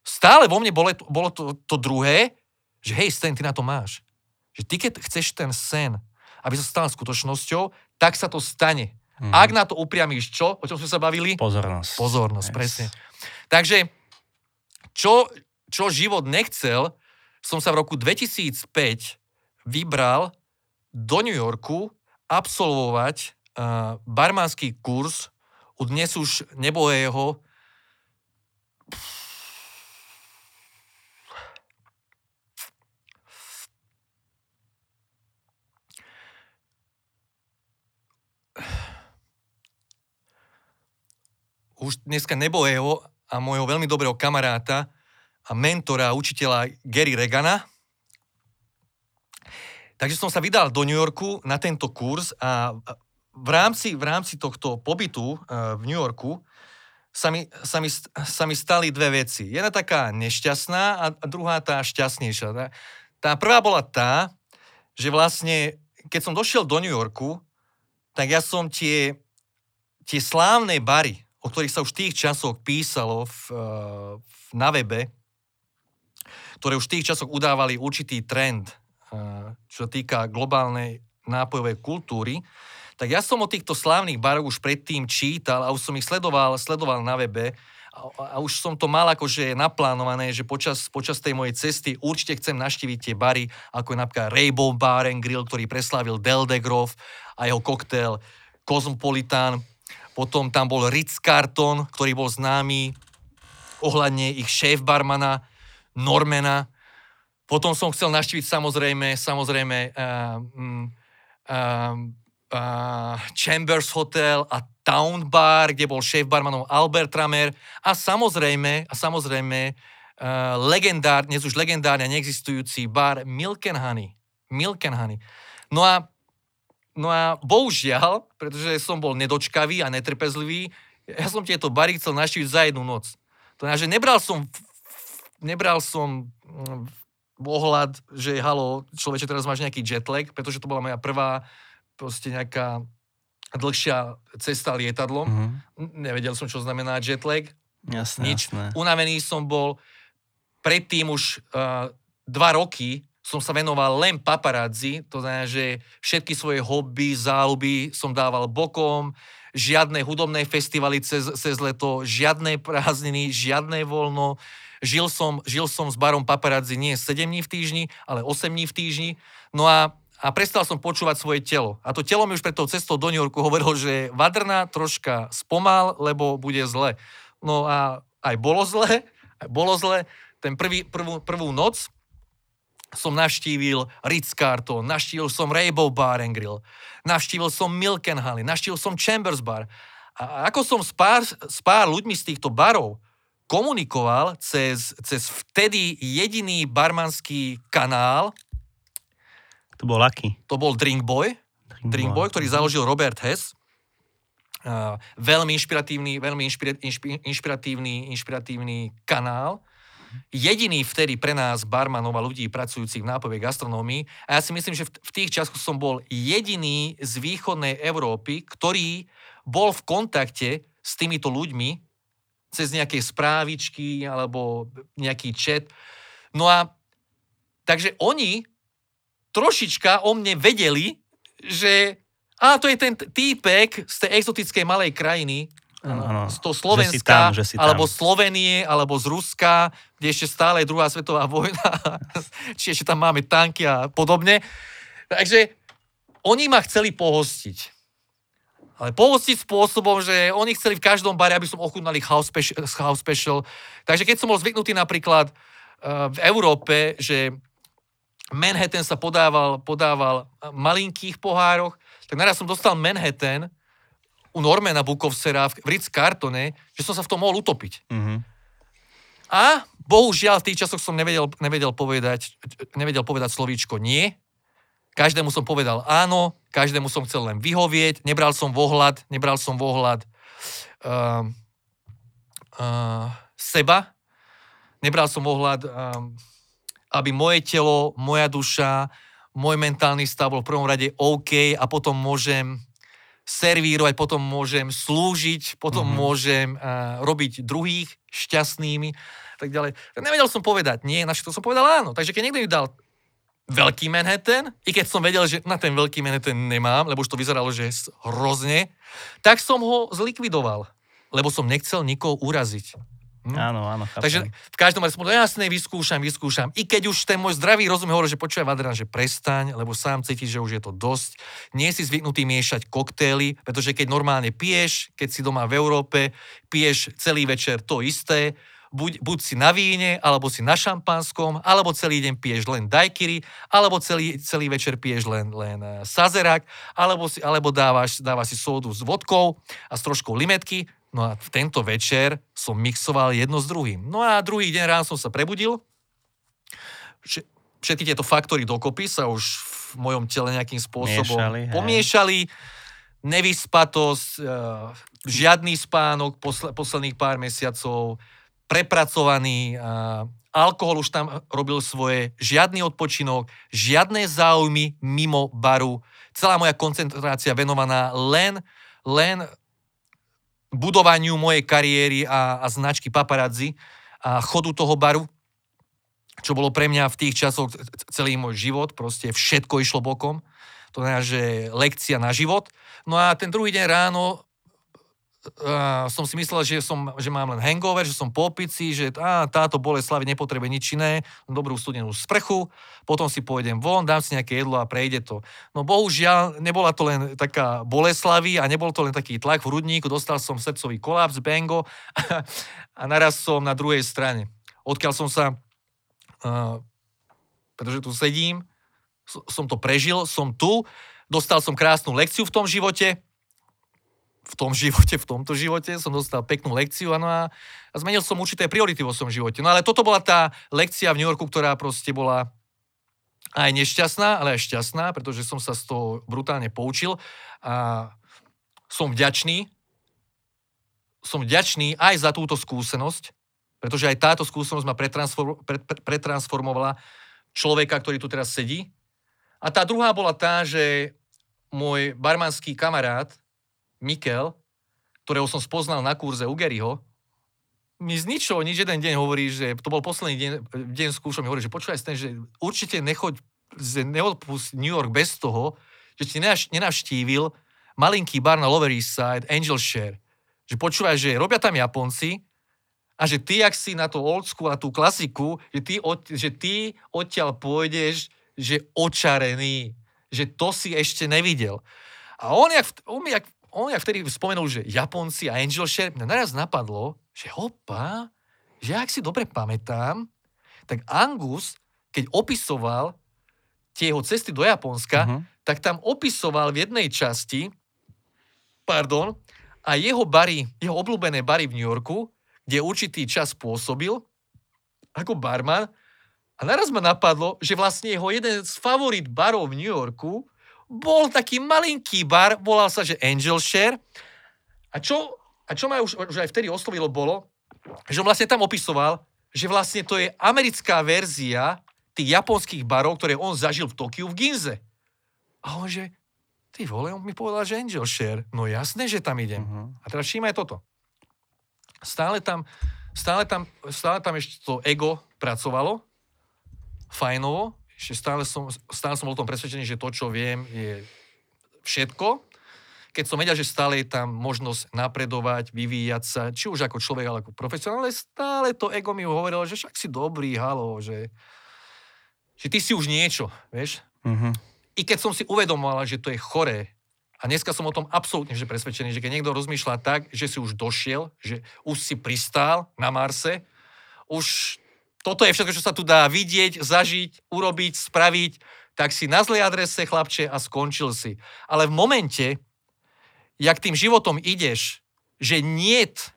stále vo mne bolo, bolo to, to druhé, že hej, sen, ty na to máš. Že ty, keď chceš ten sen, aby sa stal skutočnosťou, tak sa to stane. Mm-hmm. Ak na to upriamíš čo? O čom sme sa bavili? Pozornosť. Pozornosť, yes. presne. Takže, čo, čo život nechcel, som sa v roku 2005 vybral do New Yorku absolvovať uh, barmánsky kurz u dnes už nebohého už dneska jeho a môjho veľmi dobrého kamaráta a mentora a učiteľa Gary Regana. Takže som sa vydal do New Yorku na tento kurz a v rámci, v rámci tohto pobytu uh, v New Yorku sa mi, sa, mi, sa mi stali dve veci. Jedna taká nešťastná a, druhá tá šťastnejšia. Tá prvá bola tá, že vlastne, keď som došiel do New Yorku, tak ja som tie, tie slávne bary, o ktorých sa už v tých časoch písalo v, v, na webe, ktoré už v tých časoch udávali určitý trend, čo sa týka globálnej nápojovej kultúry, tak ja som o týchto slávnych baroch už predtým čítal a už som ich sledoval, sledoval na webe a, a už som to mal akože naplánované, že počas, počas tej mojej cesty určite chcem naštíviť tie bary, ako je napríklad Rainbow Bar and Grill, ktorý preslávil Del de a jeho koktail Cosmopolitan. Potom tam bol Ritz Carton, ktorý bol známy ohľadne ich šéf barmana Normana. Potom som chcel naštíviť samozrejme, samozrejme uh, um, uh, uh, Chambers Hotel a Town Bar, kde bol šéf barmanov Albert Tramer a samozrejme, a samozrejme uh, legendár, dnes už legendárne neexistujúci bar Milk and Honey. Milk and Honey. No a, no a bohužiaľ, pretože som bol nedočkavý a netrpezlivý, ja som tieto bary chcel naštíviť za jednu noc. To znamená, že nebral som, nebral som mm, ohľad, že halo, človeče, teraz máš nejaký jetlag, pretože to bola moja prvá proste nejaká dlhšia cesta lietadlom. Mm-hmm. Nevedel som, čo znamená jetlag. Jasné, Nič. Jasné. Unavený som bol. Predtým už uh, dva roky som sa venoval len paparazzi, to znamená, že všetky svoje hobby, záľuby som dával bokom, žiadne hudobné festivaly cez, cez leto, žiadne prázdniny, žiadne voľno. Žil som, žil som s barom paparazzi nie 7 dní v týždni, ale 8 dní v týždni. No a a prestal som počúvať svoje telo. A to telo mi už pred tou cestou do New Yorku hovorilo, že Vadrna troška spomal, lebo bude zle. No a aj bolo zle, aj bolo zle. Ten prvý, prvú, prvú noc som navštívil Ritz-Carton, navštívil som Rainbow Bar and Grill, navštívil som Milk and Honey, navštívil som Chambers Bar. A ako som s pár, s pár ľuďmi z týchto barov komunikoval cez, cez vtedy jediný barmanský kanál, to bol aký? To bol Drink Boy, Drink, Boy, ktorý založil Robert Hess. Uh, veľmi inšpiratívny, veľmi inšpira, inšpi, inšpiratívny, inšpiratívny kanál. Jediný vtedy pre nás barmanov a ľudí pracujúcich v nápovej gastronómii. A ja si myslím, že v, tých časoch som bol jediný z východnej Európy, ktorý bol v kontakte s týmito ľuďmi cez nejaké správičky alebo nejaký chat. No a takže oni trošička o mne vedeli, že a to je ten týpek z tej exotickej malej krajiny, ano, z toho Slovenska, že si tam, alebo Slovenie, alebo z Ruska, kde ešte stále je druhá svetová vojna, či ešte tam máme tanky a podobne. Takže oni ma chceli pohostiť. Ale pohostiť spôsobom, že oni chceli v každom bare, aby som ochutnal ich house special, house special. Takže keď som bol zvyknutý napríklad uh, v Európe, že Manhattan sa podával, podával v malinkých pohároch, tak naraz som dostal Manhattan u Normana Bukovsera v Ritz Cartone, že som sa v tom mohol utopiť. Mm-hmm. A bohužiaľ v tých časoch som nevedel, nevedel, povedať, nevedel povedať slovíčko nie. Každému som povedal áno, každému som chcel len vyhovieť, nebral som vohľad, nebral som vohľad uh, uh, seba, nebral som vohľad uh, aby moje telo, moja duša, môj mentálny stav bol v prvom rade OK a potom môžem servírovať, potom môžem slúžiť, potom mm-hmm. môžem uh, robiť druhých šťastnými tak ďalej. Nevedel som povedať nie, na to som povedal áno. Takže keď niekto mi dal veľký Manhattan, i keď som vedel, že na ten veľký Manhattan nemám, lebo už to vyzeralo, že hrozne, tak som ho zlikvidoval, lebo som nechcel nikoho uraziť. Hm? Áno, áno, chápem. Takže v každom som povedal, jasne, vyskúšam, vyskúšam. I keď už ten môj zdravý rozum hovorí, že počúvaj Vadran, že prestaň, lebo sám cítiš, že už je to dosť. Nie si zvyknutý miešať koktély, pretože keď normálne piješ, keď si doma v Európe, piješ celý večer to isté, buď, buď si na víne, alebo si na šampanskom, alebo celý deň piješ len dajkiri, alebo celý, celý večer piješ len, len eh, sazerak, alebo, si, alebo dávaš, dávaš si sódu s vodkou a s troškou limetky, No a v tento večer som mixoval jedno s druhým. No a druhý deň ráno som sa prebudil. Všetky tieto faktory dokopy sa už v mojom tele nejakým spôsobom Miešali, pomiešali. nevyspatosť, e, žiadny spánok posle, posledných pár mesiacov, prepracovaný, alkohol už tam robil svoje, žiadny odpočinok, žiadne záujmy mimo baru, celá moja koncentrácia venovaná len, len budovaniu mojej kariéry a, a značky paparazzi a chodu toho baru, čo bolo pre mňa v tých časoch celý môj život, proste všetko išlo bokom. To znamená, že lekcia na život. No a ten druhý deň ráno uh, som si myslel, že, som, že mám len hangover, že som po opici, že á, táto bolesť nepotrebuje nič iné, dobrú studenú sprchu, potom si pôjdem von, dám si nejaké jedlo a prejde to. No bohužiaľ, nebola to len taká boleslavy a nebol to len taký tlak v hrudníku, dostal som srdcový kolaps, bengo a naraz som na druhej strane. Odkiaľ som sa, uh, pretože tu sedím, som to prežil, som tu, dostal som krásnu lekciu v tom živote, v tom živote, v tomto živote som dostal peknú lekciu ano, a, a zmenil som určité priority vo svojom živote. No ale toto bola tá lekcia v New Yorku, ktorá proste bola aj nešťastná, ale aj šťastná, pretože som sa z toho brutálne poučil a som vďačný, som vďačný aj za túto skúsenosť, pretože aj táto skúsenosť ma pretransform, pre, pre, pretransformovala človeka, ktorý tu teraz sedí. A tá druhá bola tá, že môj barmanský kamarát, Mikel, ktorého som spoznal na kurze u Garyho, mi z ničoho, nič jeden deň hovorí, že to bol posledný deň, deň skúšom, mi hovorí, že počúvaj ten, že určite nechoď, neodpust New York bez toho, že ti nenavštívil malinký bar na Lower East Side, Angel Share. Že počúvaj, že robia tam Japonci a že ty, ak si na to old school, na tú klasiku, že ty, že ty odtiaľ pôjdeš, že očarený, že to si ešte nevidel. A on, jak, on jak on ja vtedy spomenul, že Japonci a Angel Share, mňa naraz napadlo, že hopa, že ak si dobre pamätám, tak Angus, keď opisoval tie jeho cesty do Japonska, uh-huh. tak tam opisoval v jednej časti, pardon, a jeho bary, jeho obľúbené bary v New Yorku, kde určitý čas pôsobil ako barman a naraz ma napadlo, že vlastne jeho jeden z favorit barov v New Yorku bol taký malinký bar, volal sa, že Angel Share. A čo, a čo ma už, už aj vtedy oslovilo bolo, že on vlastne tam opisoval, že vlastne to je americká verzia tých japonských barov, ktoré on zažil v Tokiu v Ginze. A on že, ty vole, on mi povedal, že Angel Share. No jasné, že tam idem. Uh-huh. A teraz všímaj toto. Stále tam, stále tam, stále tam ešte to ego pracovalo, fajnovo, ešte stále som, stále som bol o tom presvedčený, že to, čo viem, je všetko. Keď som vedel, že stále je tam možnosť napredovať, vyvíjať sa, či už ako človek, ale ako profesionál, ale stále to ego mi hovorilo, že však si dobrý, halo, že, že ty si už niečo, vieš. Mm-hmm. I keď som si uvedomoval, že to je choré, a dneska som o tom absolútne že presvedčený, že keď niekto rozmýšľa tak, že si už došiel, že už si pristál na Marse, už toto je všetko, čo sa tu dá vidieť, zažiť, urobiť, spraviť, tak si na zlej adrese, chlapče, a skončil si. Ale v momente, jak tým životom ideš, že niet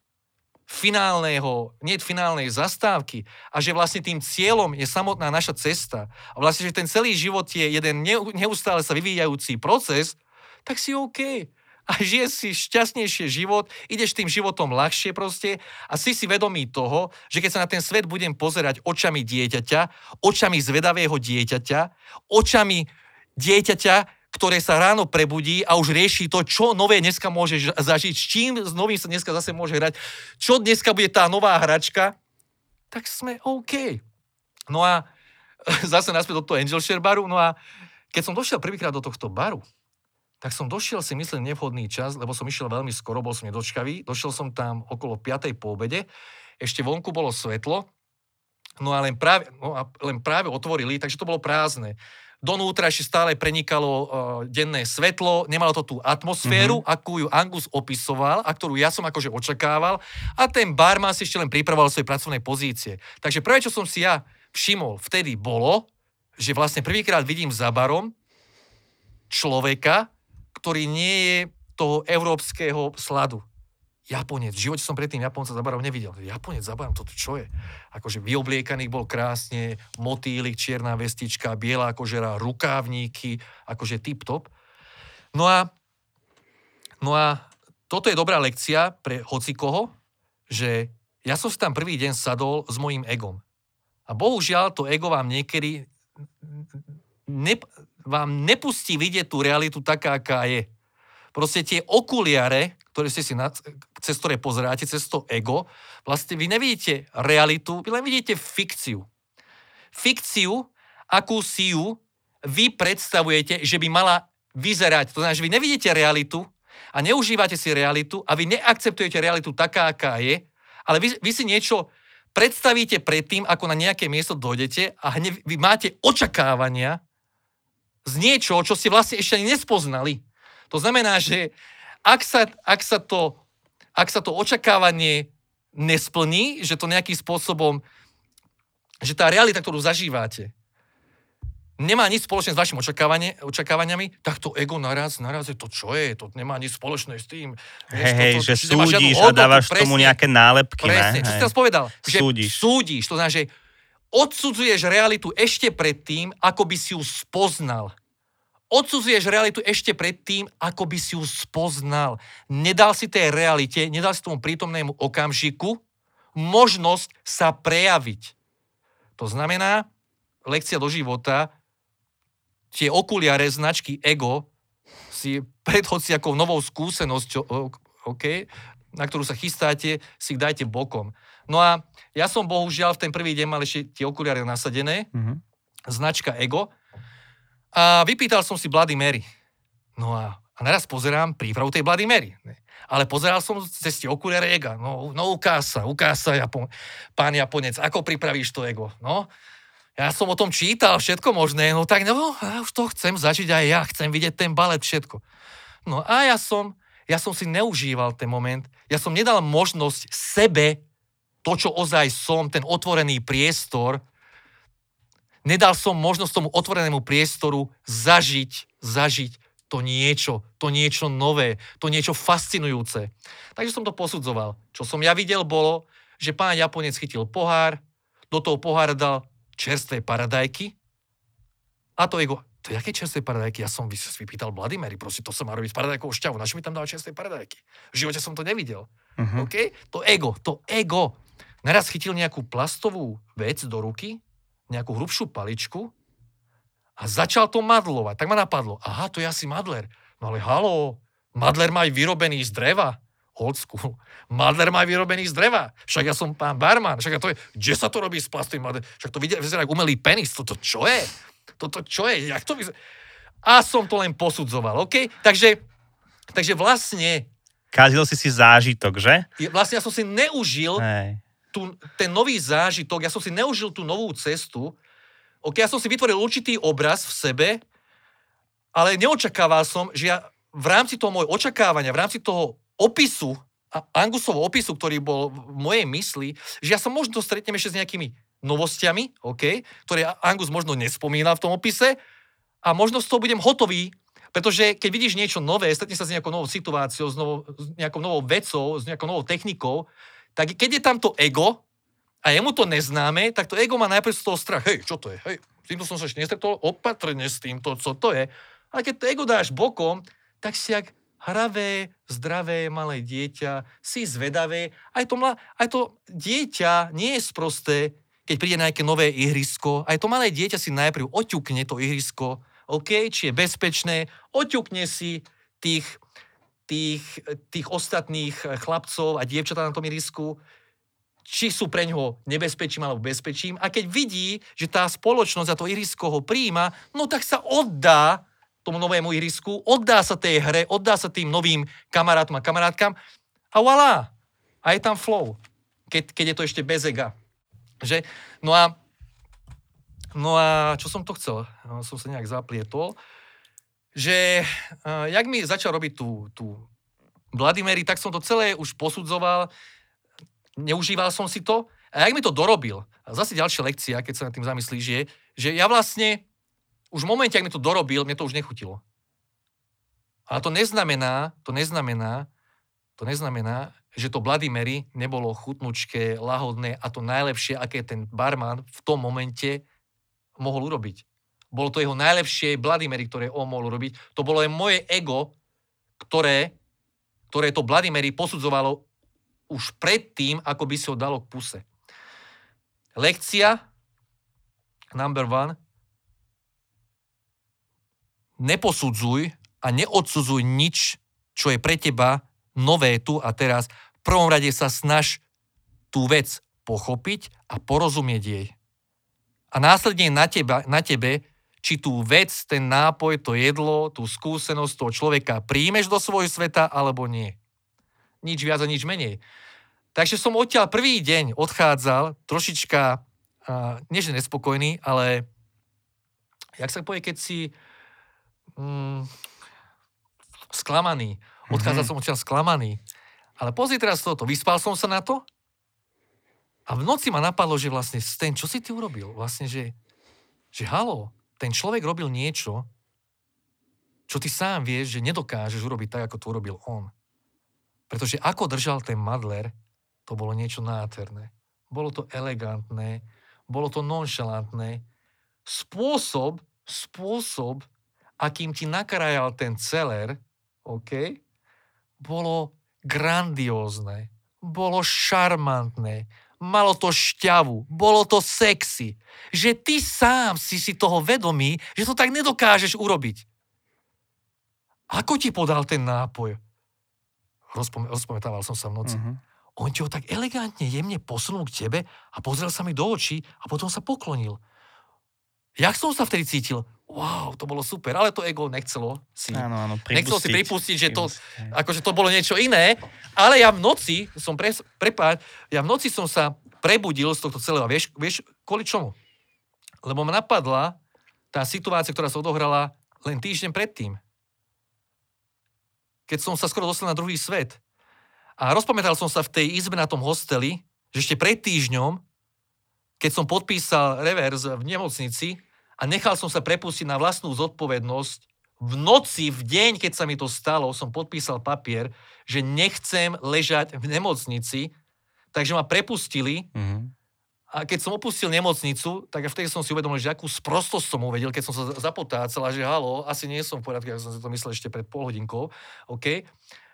finálneho, niet finálnej zastávky a že vlastne tým cieľom je samotná naša cesta a vlastne, že ten celý život je jeden neustále sa vyvíjajúci proces, tak si OK a žije si šťastnejšie život, ideš tým životom ľahšie proste a si si vedomý toho, že keď sa na ten svet budem pozerať očami dieťaťa, očami zvedavého dieťaťa, očami dieťaťa, ktoré sa ráno prebudí a už rieši to, čo nové dneska môže zažiť, s čím s novým sa dneska zase môže hrať, čo dneska bude tá nová hračka, tak sme OK. No a zase naspäť do toho Angel Share baru, no a keď som došiel prvýkrát do tohto baru, tak som došiel si myslím nevhodný čas, lebo som išiel veľmi skoro, bol som nedočkavý. Došiel som tam okolo 5. po obede, ešte vonku bolo svetlo, no a len práve, no a len práve otvorili, takže to bolo prázdne. Donútra ešte stále prenikalo uh, denné svetlo, nemalo to tú atmosféru, mm-hmm. akú ju Angus opisoval a ktorú ja som akože očakával a ten barman si ešte len pripravoval svoje pracovné pozície. Takže prvé, čo som si ja všimol vtedy bolo, že vlastne prvýkrát vidím za barom človeka, ktorý nie je toho európskeho sladu. Japonec. V živote som predtým Japonca za barov nevidel. Japonec za barom, toto čo je? Akože vyobliekaný bol krásne, motýlik, čierna vestička, biela kožera, rukávníky, akože tip-top. No a No a toto je dobrá lekcia pre hocikoho, že ja som si tam prvý deň sadol s mojím egom. A bohužiaľ to ego vám niekedy ne, vám nepustí vidieť tú realitu taká, aká je. Proste tie okuliare, ktoré ste si na, cez ktoré pozeráte, cez to ego, vlastne vy nevidíte realitu, vy len vidíte fikciu. Fikciu, akú si ju vy predstavujete, že by mala vyzerať. To znamená, že vy nevidíte realitu a neužívate si realitu a vy neakceptujete realitu taká, aká je, ale vy, vy si niečo predstavíte predtým, ako na nejaké miesto dojdete a hneď vy máte očakávania z niečoho, čo ste vlastne ešte ani nespoznali. To znamená, že ak sa, ak sa, to, ak sa to očakávanie nesplní, že to nejakým spôsobom, že tá realita, ktorú zažívate, nemá nič spoločné s vašimi očakávaniami, tak to ego naraz, naraz je to, čo je, to nemá nič spoločné s tým. Hej, hej, že súdiš a dávaš presne, tomu nejaké nálepky. Presne, ne? čo si teraz povedal? Že súdiš. súdiš, to znamená, že odsudzuješ realitu ešte predtým, ako by si ju spoznal. Odsudzuješ realitu ešte predtým, ako by si ju spoznal. Nedal si tej realite, nedal si tomu prítomnému okamžiku možnosť sa prejaviť. To znamená, lekcia do života, tie okuliare značky Ego si pred hociakou novou skúsenosťou, okay, na ktorú sa chystáte, si ich dajte bokom. No a ja som bohužiaľ v ten prvý deň mal ešte tie okuliare nasadené, mm-hmm. značka Ego, a vypýtal som si Bloody Mary. No a, a naraz pozerám prípravu tej Bloody Mary. Ne? Ale pozeral som cez tie okuliare Ega. No, no ukáž sa, ukáž sa, Japon, pán Japonec, ako pripravíš to Ego. No, ja som o tom čítal všetko možné, no tak no, ja už to chcem zažiť aj ja, chcem vidieť ten balet, všetko. No a ja som, ja som si neužíval ten moment, ja som nedal možnosť sebe to, čo ozaj som, ten otvorený priestor, nedal som možnosť tomu otvorenému priestoru zažiť, zažiť to niečo, to niečo nové, to niečo fascinujúce. Takže som to posudzoval. Čo som ja videl bolo, že pán Japonec chytil pohár, do toho pohára dal čerstvé paradajky a to ego, to je aké čerstvé paradajky? Ja som vypýtal Vladimíry, prosím, to sa má robiť s paradajkou šťavu, na mi tam dáva čerstvé paradajky? V živote som to nevidel. Uh-huh. OK? To ego, to ego. Naraz chytil nejakú plastovú vec do ruky, nejakú hrubšiu paličku a začal to madlovať. Tak ma napadlo, aha, to je asi madler. No ale halo, madler má aj vyrobený z dreva old school. Madler má vyrobený z dreva. Však ja som pán barman. Však ja to je, kde sa to robí s plastovým madler? Však to vyzerá ako umelý penis. Toto čo je? Toto čo je? Jak to vyzerá? A som to len posudzoval, OK? Takže, takže vlastne... Kazil si si zážitok, že? Vlastne ja som si neužil tú, ten nový zážitok, ja som si neužil tú novú cestu. OK, ja som si vytvoril určitý obraz v sebe, ale neočakával som, že ja v rámci toho môjho očakávania, v rámci toho opisu, Angusovho opisu, ktorý bol v mojej mysli, že ja sa možno stretnem ešte s nejakými novostiami, okay, ktoré Angus možno nespomína v tom opise a možno z toho budem hotový, pretože keď vidíš niečo nové, stretne sa s nejakou novou situáciou, s, novou, s nejakou novou vecou, s nejakou novou technikou, tak keď je tam to ego a jemu to neznáme, tak to ego má najprv z toho strach. Hej, čo to je? Hej, s týmto som sa ešte nestretol, opatrne s týmto, co to je. Ale keď to ego dáš bokom, tak si jak hravé, zdravé, malé dieťa, si zvedavé. Aj to, mla, aj to dieťa nie je sprosté, keď príde nejaké nové ihrisko. Aj to malé dieťa si najprv oťukne to ihrisko, OK, či je bezpečné, oťukne si tých, tých, tých ostatných chlapcov a dievčatá na tom ihrisku, či sú pre ňoho nebezpečím alebo bezpečím. A keď vidí, že tá spoločnosť a to ihrisko ho príjma, no tak sa oddá tomu novému ihrisku, oddá sa tej hre, oddá sa tým novým kamarátom a kamarátkam a voilà, a je tam flow, keď, keď je to ešte bez ega. Že? No a, no a čo som to chcel? No, som sa nejak zaplietol. Že uh, jak mi začal robiť tú, tú Vladimíry, tak som to celé už posudzoval, neužíval som si to a jak mi to dorobil, zase ďalšia lekcia, keď sa nad tým zamyslíš, je, že ja vlastne už v momente, ak mi to dorobil, mne to už nechutilo. Ale to neznamená, to neznamená, to neznamená, že to Bloody Mary nebolo chutnučké, lahodné a to najlepšie, aké ten barman v tom momente mohol urobiť. Bolo to jeho najlepšie Bloody Mary, ktoré on mohol urobiť. To bolo aj moje ego, ktoré ktoré to Bloody posudzovalo už predtým, ako by si ho dalo k puse. Lekcia number one. Neposudzuj a neodsudzuj nič, čo je pre teba nové tu a teraz. V prvom rade sa snaž tú vec pochopiť a porozumieť jej. A následne na, teba, na tebe, či tú vec, ten nápoj, to jedlo, tú skúsenosť toho človeka príjmeš do svojho sveta alebo nie. Nič viac a nič menej. Takže som odtiaľ prvý deň odchádzal trošička, uh, nie že nespokojný, ale jak sa povie, keď si mm, sklamaný. Odchádzal mm-hmm. som odtiaľ sklamaný. Ale pozri teraz toto, vyspal som sa na to a v noci ma napadlo, že vlastne ten, čo si ty urobil? Vlastne, že, že halo, ten človek robil niečo, čo ty sám vieš, že nedokážeš urobiť tak, ako to urobil on. Pretože ako držal ten Madler, to bolo niečo nádherné. Bolo to elegantné, bolo to nonšalantné. Spôsob, spôsob, akým ti nakrajal ten celer, OK, bolo grandiózne, bolo šarmantné, malo to šťavu, bolo to sexy. Že ty sám si si toho vedomý, že to tak nedokážeš urobiť. Ako ti podal ten nápoj? Rozpom- rozpamätával som sa v noci. Uh-huh. On ti ho tak elegantne, jemne posunul k tebe a pozrel sa mi do očí a potom sa poklonil. Jak som sa vtedy cítil? Wow, to bolo super, ale to ego nechcelo si, áno, áno, nechcelo si pripustiť, že to, akože to bolo niečo iné, ale ja v noci som, pre, prepáč, ja v noci som sa prebudil z tohto celého, vieš, vieš, kvôli čomu? Lebo ma napadla tá situácia, ktorá sa odohrala len týždeň predtým. Keď som sa skoro dostal na druhý svet. A rozpamätal som sa v tej izbe na tom hosteli, že ešte pred týždňom, keď som podpísal revers v nemocnici, a nechal som sa prepustiť na vlastnú zodpovednosť. V noci, v deň, keď sa mi to stalo, som podpísal papier, že nechcem ležať v nemocnici, takže ma prepustili. Mm-hmm. A keď som opustil nemocnicu, tak vtedy som si uvedomil, že akú sprostosť som uvedel, keď som sa zapotácal a že halo, asi nie som v poriadku, ja som si to myslel ešte pred pol hodinkou. OK?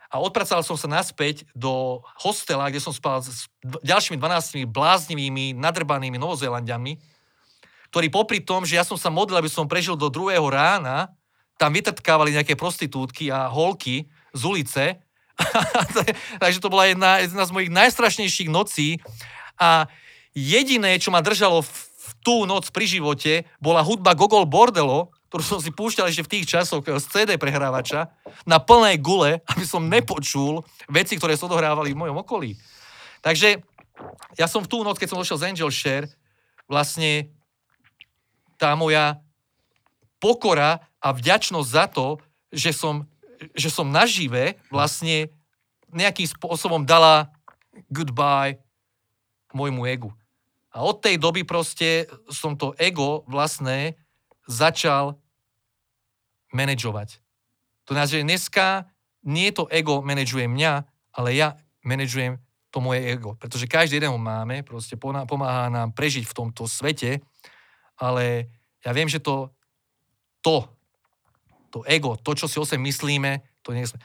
A odpracoval som sa naspäť do hostela, kde som spal s ďalšími 12 bláznivými, nadrbanými novozélandiami, ktorí popri tom, že ja som sa modlil, aby som prežil do druhého rána, tam vytrtkávali nejaké prostitútky a holky z ulice. Takže to bola jedna, jedna z mojich najstrašnejších nocí. A jediné, čo ma držalo v, tú noc pri živote, bola hudba Gogol Bordelo, ktorú som si púšťal ešte v tých časoch z CD prehrávača, na plnej gule, aby som nepočul veci, ktoré sa odohrávali v mojom okolí. Takže ja som v tú noc, keď som došiel z Angel Share, vlastne tá moja pokora a vďačnosť za to, že som, že som nažive vlastne nejakým spôsobom dala goodbye môjmu egu. A od tej doby proste som to ego vlastné začal manažovať. To znamená, že dneska nie to ego manažuje mňa, ale ja manažujem to moje ego. Pretože každý jeden ho máme, proste pomáha nám prežiť v tomto svete ale ja viem, že to, to, to ego, to, čo si o sebe myslíme, to nie sme.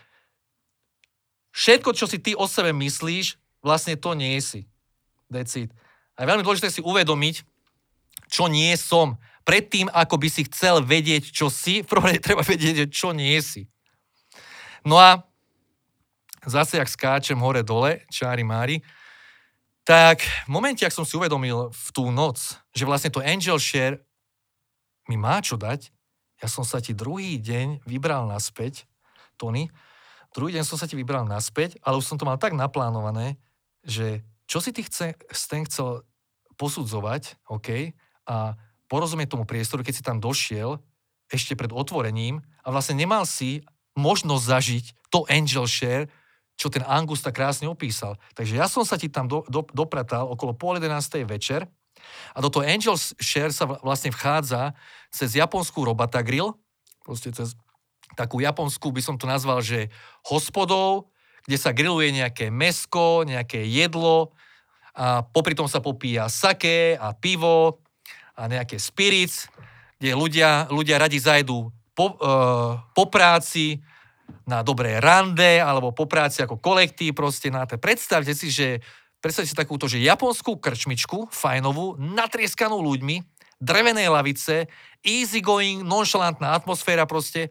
Všetko, čo si ty o sebe myslíš, vlastne to nie si. It. A je veľmi dôležité si uvedomiť, čo nie som. Predtým, ako by si chcel vedieť, čo si, v prvom treba vedieť, čo nie si. No a zase, ak skáčem hore-dole, čári mári, tak v momente, ak som si uvedomil v tú noc, že vlastne to angel share mi má čo dať, ja som sa ti druhý deň vybral naspäť, Tony, druhý deň som sa ti vybral naspäť, ale už som to mal tak naplánované, že čo si ty chce, ten chcel posudzovať, OK, a porozumieť tomu priestoru, keď si tam došiel, ešte pred otvorením a vlastne nemal si možnosť zažiť to angel share, čo ten Angus tak krásne opísal. Takže ja som sa ti tam do, do, dopratal okolo pol 11. večer a do toho Angel Share sa vlastne vchádza cez japonskú Robata Grill, proste cez takú japonskú, by som to nazval, že hospodou, kde sa grilluje nejaké mesko, nejaké jedlo a popri tom sa popíja sake a pivo a nejaké spirits, kde ľudia, ľudia radi zajdú po, uh, po práci, na dobré rande, alebo po práci ako kolektív, proste na to. Predstavte si, že predstavte si takúto, že japonskú krčmičku, fajnovú, natrieskanú ľuďmi, drevené lavice, easy going, nonchalantná atmosféra proste.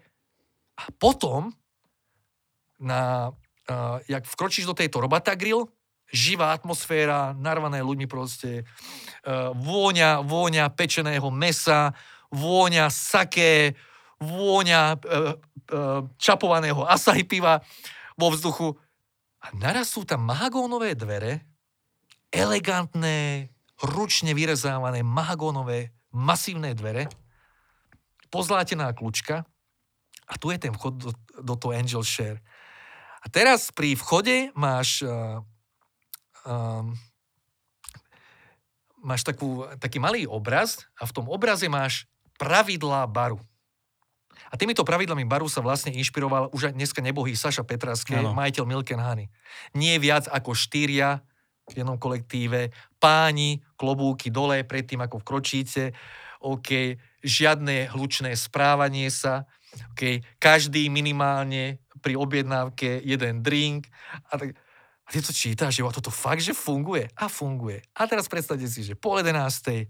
A potom, na, uh, jak vkročíš do tejto Robata Grill, živá atmosféra, narvané ľuďmi proste, uh, vôňa, vôňa pečeného mesa, vôňa saké, vôňa uh, uh, čapovaného asahi piva vo vzduchu. A naraz sú tam mahagónové dvere, elegantné, ručne vyrezávané mahagónové, masívne dvere, pozlátená kľúčka a tu je ten vchod do, do toho Angel Share. A teraz pri vchode máš uh, um, máš takú, taký malý obraz a v tom obraze máš pravidlá baru. A týmito pravidlami baru sa vlastne inšpiroval už aj dneska nebohý Saša Petraské, ano. majiteľ Milk and Honey. Nie viac ako štyria v jednom kolektíve, páni, klobúky dole, predtým ako vkročíte, OK, žiadne hlučné správanie sa, OK, každý minimálne pri objednávke jeden drink a tak a ty to čítaš, že toto fakt, že funguje. A funguje. A teraz predstavte si, že po 11.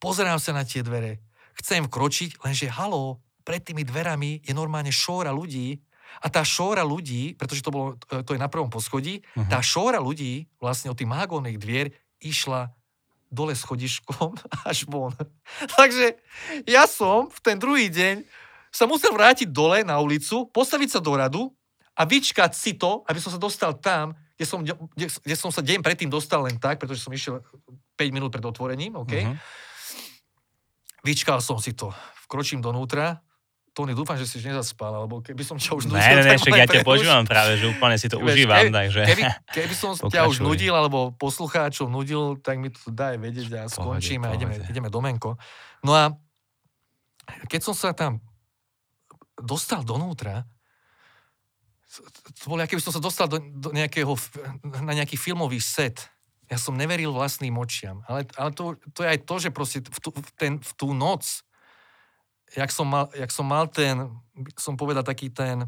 pozerám sa na tie dvere, chcem vkročiť, lenže halo, pred tými dverami je normálne šóra ľudí a tá šóra ľudí, pretože to, bolo, to je na prvom poschodí, uh-huh. tá šóra ľudí vlastne od tých magónnych dvier išla dole schodiškom až von. Takže ja som v ten druhý deň sa musel vrátiť dole na ulicu, postaviť sa do radu a vyčkať si to, aby som sa dostal tam, kde som, kde, kde som sa deň predtým dostal len tak, pretože som išiel 5 minút pred otvorením, OK? Uh-huh. Vyčkal som si to. Vkročím donútra, Tony, dúfam, že si nezaspal, alebo keby som ťa už nudil... Ne, ne, ne, však ja ťa počúvam práve, že úplne si to Veš, užívam, keby, takže... Keby, keby som ťa už nudil, alebo poslucháčov nudil, tak mi to daj vedieť a skončíme a ideme, ideme do Menko. No a keď som sa tam dostal donútra, to bolo, keby som sa dostal do, do nejakého, na nejaký filmový set. Ja som neveril vlastným očiam. Ale, ale to, to je aj to, že proste v, tú, v, ten, v tú noc, jak som mal, jak som mal ten, som povedal, taký ten,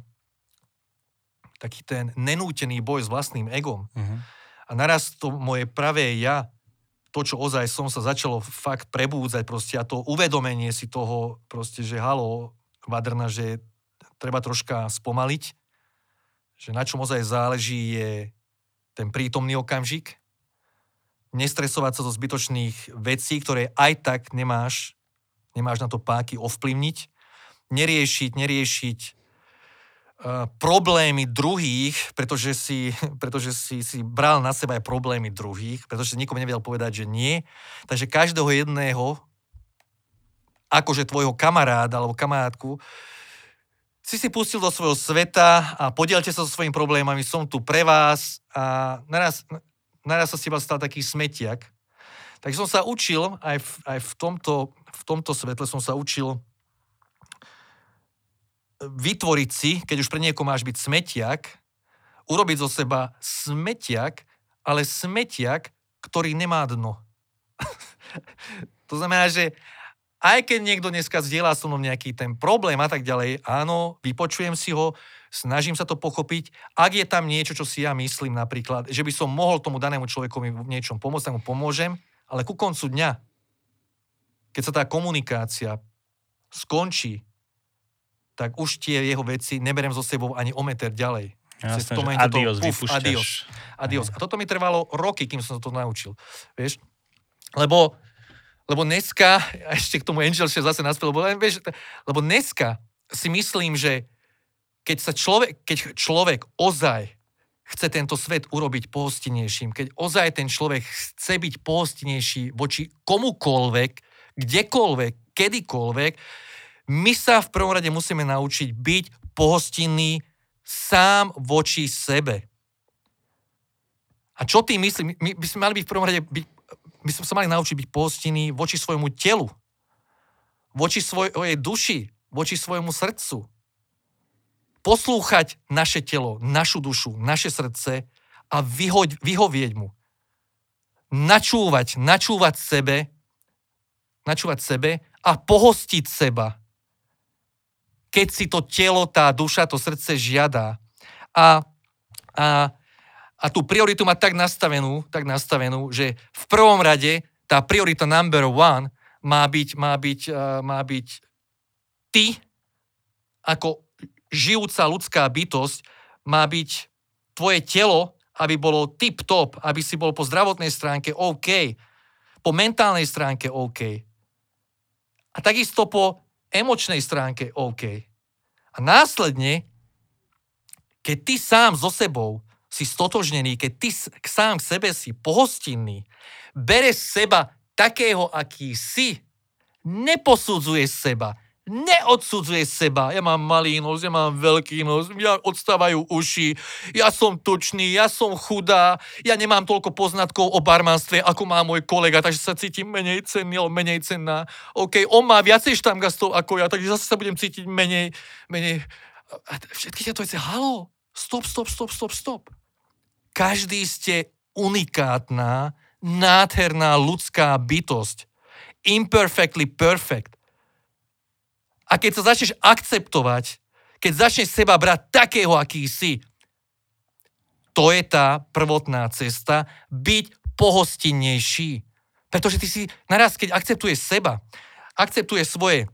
taký ten nenútený boj s vlastným egom. Uh-huh. A naraz to moje pravé ja, to, čo ozaj som sa začalo fakt prebúdzať proste a to uvedomenie si toho proste, že halo, Vadrna, že treba troška spomaliť, že na čom ozaj záleží je ten prítomný okamžik, nestresovať sa zo zbytočných vecí, ktoré aj tak nemáš, nemáš na to páky ovplyvniť, neriešiť, neriešiť uh, problémy druhých, pretože, si, pretože si, si bral na seba aj problémy druhých, pretože si nikomu nevedel povedať, že nie. Takže každého jedného, akože tvojho kamaráda alebo kamarátku, si si pustil do svojho sveta a podielte sa so svojimi problémami, som tu pre vás a naraz, naraz sa si vás stal taký smetiak. Tak som sa učil, aj v, aj v, tomto, v tomto svetle som sa učil vytvoriť si, keď už pre niekoho máš byť smetiak, urobiť zo seba smetiak, ale smetiak, ktorý nemá dno. to znamená, že aj keď niekto dneska zdieľa so mnou nejaký ten problém a tak ďalej, áno, vypočujem si ho, snažím sa to pochopiť. Ak je tam niečo, čo si ja myslím napríklad, že by som mohol tomu danému človekovi v niečom pomôcť, tak mu pomôžem, ale ku koncu dňa, keď sa tá komunikácia skončí, tak už tie jeho veci neberem so sebou ani o meter ďalej. Jasne, že adios, to, uf, adios, adios. A toto mi trvalo roky, kým som sa to naučil. Vieš? Lebo lebo dneska, ešte k tomu Angel Share zase naspel, lebo, vieš, lebo dneska si myslím, že keď sa človek, keď človek ozaj chce tento svet urobiť pohostinejším, keď ozaj ten človek chce byť pohostinejší voči komukolvek, kdekoľvek, kedykoľvek, my sa v prvom rade musíme naučiť byť pohostinný sám voči sebe. A čo tým myslím? My by sme mali byť v prvom rade byť by sme sa mali naučiť byť pohostinní voči svojmu telu, voči svojej duši, voči svojmu srdcu. Poslúchať naše telo, našu dušu, naše srdce a vyhoď, vyhovieť mu. Načúvať, načúvať sebe, načúvať sebe a pohostiť seba. keď si to telo, tá duša, to srdce žiada. A, a, a tú prioritu má tak nastavenú, tak nastavenú, že v prvom rade tá priorita number one má byť, má byť, uh, má byť ty ako žijúca ľudská bytosť, má byť tvoje telo, aby bolo tip-top, aby si bol po zdravotnej stránke OK, po mentálnej stránke OK. A takisto po emočnej stránke OK. A následne, keď ty sám so sebou si stotožnený, keď ty sám k sebe si pohostinný, bereš seba takého, aký si, neposudzuješ seba, neodsudzuje seba. Ja mám malý nos, ja mám veľký nos, ja odstávajú uši, ja som tučný, ja som chudá, ja nemám toľko poznatkov o barmanstve, ako má môj kolega, takže sa cítim menej cenný, menej cenná. OK, on má viacej štamgastov ako ja, takže zase sa budem cítiť menej, menej. A všetky tieto veci, halo, stop, stop, stop, stop, stop. Každý ste unikátna, nádherná ľudská bytosť. Imperfectly perfect a keď sa začneš akceptovať, keď začneš seba brať takého, aký si, to je tá prvotná cesta, byť pohostinnejší. Pretože ty si naraz, keď akceptuješ seba, akceptuješ svoje,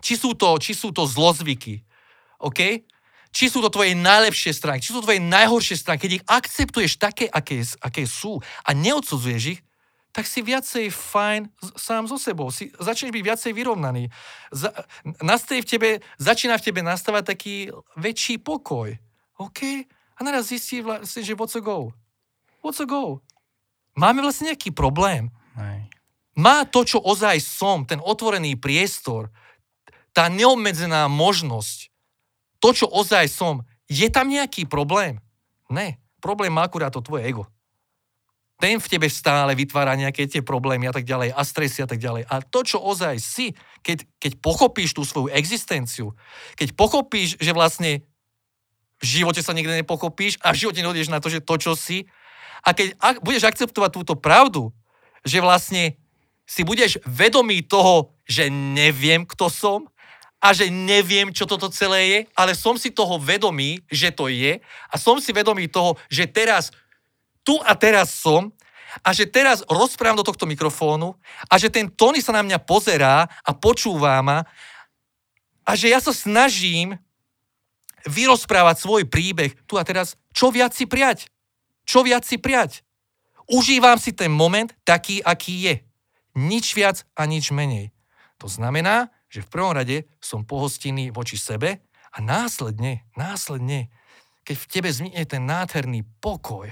či sú to, či sú to zlozvyky, OK? Či sú to tvoje najlepšie stránky, či sú to tvoje najhoršie stránky, keď ich akceptuješ také, aké, aké sú a neodsudzuješ ich, tak si viacej fajn sám so sebou. Si, začneš byť viacej vyrovnaný. Za, v tebe, začína v tebe nastávať taký väčší pokoj. OK? A naraz zistí vlastne, že what's a go? What's a go? Máme vlastne nejaký problém. Má to, čo ozaj som, ten otvorený priestor, tá neobmedzená možnosť, to, čo ozaj som, je tam nejaký problém? Ne. Problém má akurát to tvoje ego ten v tebe stále vytvára nejaké tie problémy a tak ďalej a stresy a tak ďalej. A to, čo ozaj si, keď, keď pochopíš tú svoju existenciu, keď pochopíš, že vlastne v živote sa nikdy nepochopíš a v živote nehodíš na to, že to, čo si, a keď ak, budeš akceptovať túto pravdu, že vlastne si budeš vedomý toho, že neviem, kto som a že neviem, čo toto celé je, ale som si toho vedomý, že to je a som si vedomý toho, že teraz tu a teraz som a že teraz rozprávam do tohto mikrofónu a že ten Tony sa na mňa pozerá a počúva ma a že ja sa snažím vyrozprávať svoj príbeh tu a teraz, čo viac si priať? Čo viac si priať? Užívam si ten moment taký, aký je. Nič viac a nič menej. To znamená, že v prvom rade som pohostinný voči sebe a následne, následne, keď v tebe zmine ten nádherný pokoj,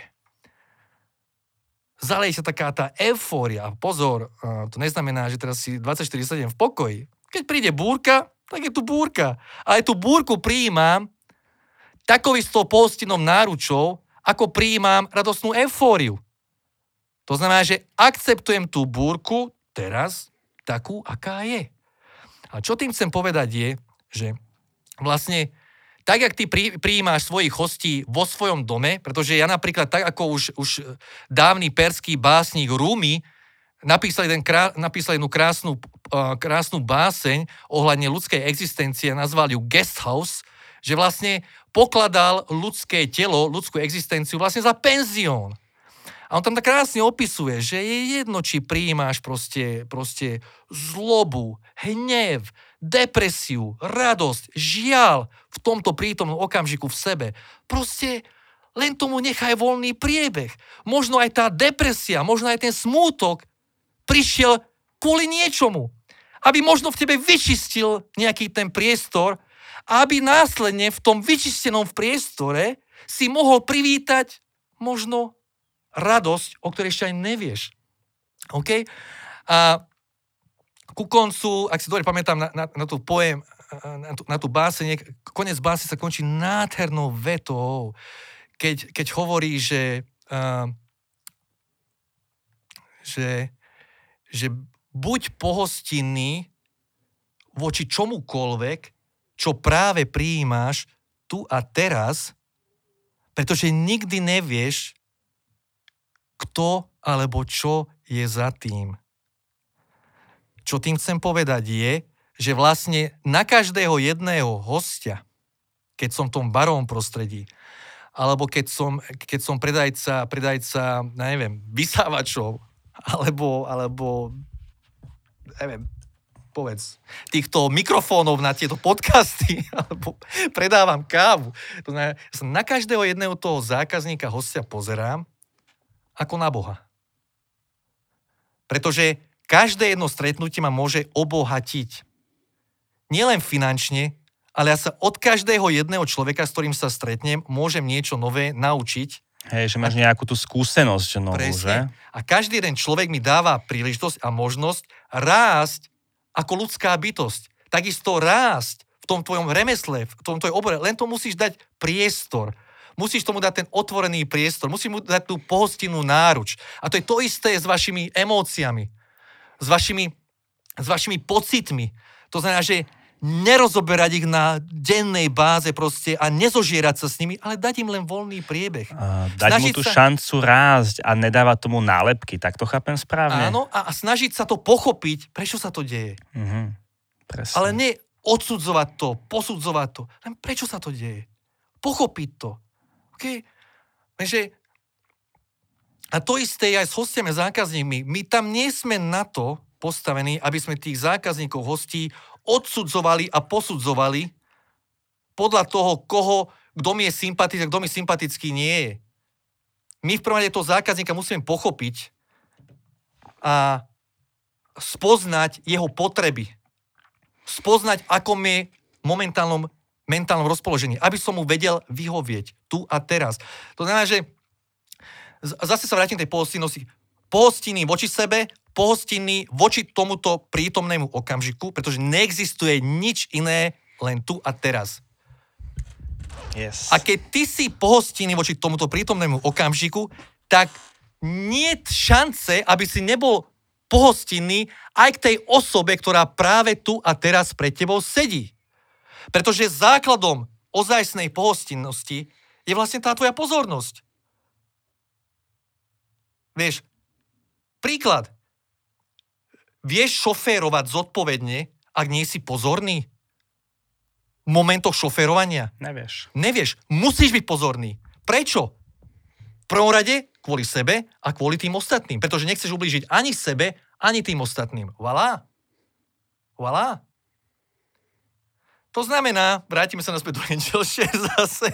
zaleje sa taká tá eufória. Pozor, to neznamená, že teraz si 24-7 v pokoji. Keď príde búrka, tak je tu búrka. Ale tú búrku prijímam takovistou postinom náručou, ako prijímam radostnú eufóriu. To znamená, že akceptujem tú búrku teraz takú, aká je. A čo tým chcem povedať je, že vlastne tak, jak ty pri, prijímáš svojich hostí vo svojom dome, pretože ja napríklad tak, ako už, už dávny perský básnik Rumi napísal, jeden napísal jednu krásnu, uh, krásnu báseň ohľadne ľudskej existencie, nazval ju Guest House, že vlastne pokladal ľudské telo, ľudskú existenciu vlastne za penzión. A on tam tak krásne opisuje, že je jedno, či prijímáš proste, proste zlobu, hnev, depresiu, radosť, žial v tomto prítomnom okamžiku v sebe. Proste len tomu nechaj voľný priebeh. Možno aj tá depresia, možno aj ten smútok prišiel kvôli niečomu. Aby možno v tebe vyčistil nejaký ten priestor aby následne v tom vyčistenom priestore si mohol privítať možno radosť, o ktorej ešte aj nevieš. OK? A ku koncu, ak si dobre pamätám na, na, na tú pojem, na tú, na tú báseň, konec básne sa končí nádhernou vetou, keď, keď hovorí, že, uh, že, že buď pohostinný voči čomukoľvek, čo práve prijímáš tu a teraz, pretože nikdy nevieš, kto alebo čo je za tým. Čo tým chcem povedať je, že vlastne na každého jedného hostia, keď som v tom barovom prostredí, alebo keď som, keď som predajca, predajca, neviem, vysávačov, alebo, alebo neviem, povedz, týchto mikrofónov na tieto podcasty, alebo predávam kávu. To znamená, na každého jedného toho zákazníka, hostia pozerám ako na Boha. Pretože každé jedno stretnutie ma môže obohatiť. Nielen finančne, ale ja sa od každého jedného človeka, s ktorým sa stretnem, môžem niečo nové naučiť. Hej, že máš nejakú tú skúsenosť novú, Presne. že? A každý jeden človek mi dáva príležitosť a možnosť rásť ako ľudská bytosť. Takisto rásť v tom tvojom remesle, v tom tvojom obore. Len to musíš dať priestor. Musíš tomu dať ten otvorený priestor. Musíš mu dať tú pohostinnú náruč. A to je to isté s vašimi emóciami. S vašimi, s vašimi pocitmi. To znamená, že nerozoberať ich na dennej báze proste a nezožierať sa s nimi, ale dať im len voľný priebeh. Uh, dať snažiť mu tú sa... šancu rásť a nedávať tomu nálepky, tak to chápem správne? Áno, a, a snažiť sa to pochopiť, prečo sa to deje. Uh-huh. Presne. Ale nie odsudzovať to, posudzovať to, len prečo sa to deje. Pochopiť to. Okay? Takže a to isté je aj s hostiami a zákazníkmi. My tam nie sme na to postavení, aby sme tých zákazníkov, hostí odsudzovali a posudzovali podľa toho, koho, kto mi je sympatický a kto mi sympatický nie je. My v prvom rade toho zákazníka musíme pochopiť a spoznať jeho potreby. Spoznať, ako je momentálnom mentálnom rozpoložení, aby som mu vedel vyhovieť tu a teraz. To znamená, že zase sa vrátim tej pohostinnosti. Pohostinný voči sebe, pohostinný voči tomuto prítomnému okamžiku, pretože neexistuje nič iné len tu a teraz. Yes. A keď ty si pohostinný voči tomuto prítomnému okamžiku, tak nie šance, aby si nebol pohostinný aj k tej osobe, ktorá práve tu a teraz pred tebou sedí. Pretože základom ozajstnej pohostinnosti je vlastne tá tvoja pozornosť. Vieš, príklad. Vieš šoférovať zodpovedne, ak nie si pozorný? V momentoch šoférovania? Nevieš. Nevieš. Musíš byť pozorný. Prečo? V prvom rade kvôli sebe a kvôli tým ostatným. Pretože nechceš ublížiť ani sebe, ani tým ostatným. Voilà. Voilà. To znamená, vrátime sa naspäť do Angel Share zase.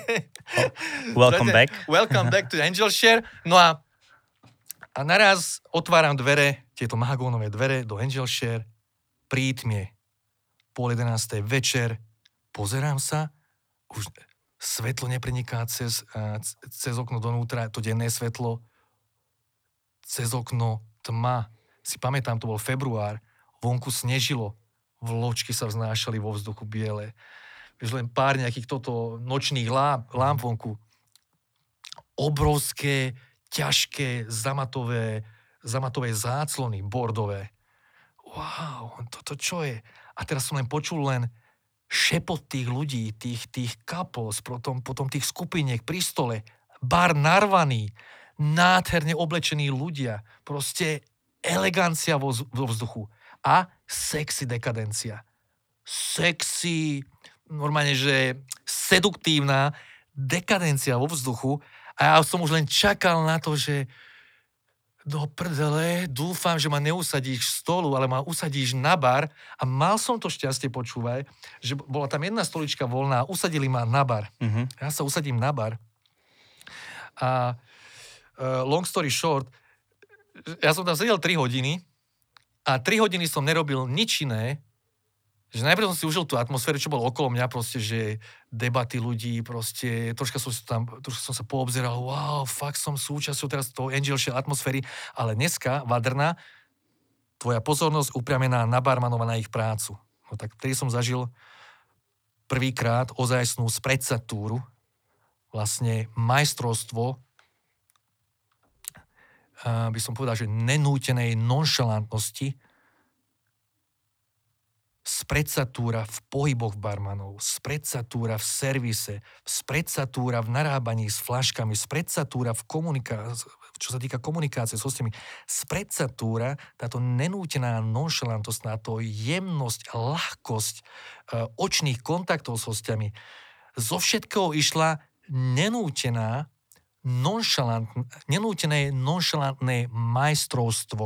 Oh, welcome back. Welcome back to Angel Share. No a, a naraz otváram dvere tieto mahagónové dvere do Angel Share, prítmie, pol jedenástej večer, pozerám sa, už svetlo nepreniká cez, cez okno donútra, to denné svetlo, cez okno tma. Si pamätám, to bol február, vonku snežilo, vločky sa vznášali vo vzduchu biele. Vieš, len pár nejakých toto nočných lám, lám vonku. Obrovské, ťažké, zamatové zamatové záclony bordové. Wow, toto čo je? A teraz som len počul len šepot tých ľudí, tých, tých couples, potom, potom tých skupiniek pri stole, bar narvaný, nádherne oblečení ľudia, proste elegancia vo, vo vzduchu a sexy dekadencia. Sexy, normálne, že seduktívna dekadencia vo vzduchu a ja som už len čakal na to, že do prdele, dúfam, že ma neusadíš stolu, ale ma usadíš na bar a mal som to šťastie, počúvaj, že bola tam jedna stolička voľná, usadili ma na bar. Uh-huh. Ja sa usadím na bar a uh, long story short, ja som tam sedel 3 hodiny a 3 hodiny som nerobil nič iné, že najprv som si užil tú atmosféru, čo bolo okolo mňa, proste, že debaty ľudí, proste, troška som, tam, troška som sa poobzeral, wow, fakt som súčasťou teraz toho angelšej atmosféry, ale dneska, Vadrna, tvoja pozornosť upriamená na barmanov na ich prácu. No tak vtedy som zažil prvýkrát ozajstnú spredsatúru, vlastne majstrovstvo, by som povedal, že nenútenej nonšalantnosti, spredsatúra v pohyboch barmanov, spredsatúra v servise, spredsatúra v narábaní s flaškami, spredsatúra v komunikácii, čo sa týka komunikácie s hostiami, spredsatúra, táto nenútená nonšalantosť, táto jemnosť, ľahkosť e, očných kontaktov s hostiami, zo všetkého išla nenútená nonšalant, nenútené nonšalantné majstrovstvo.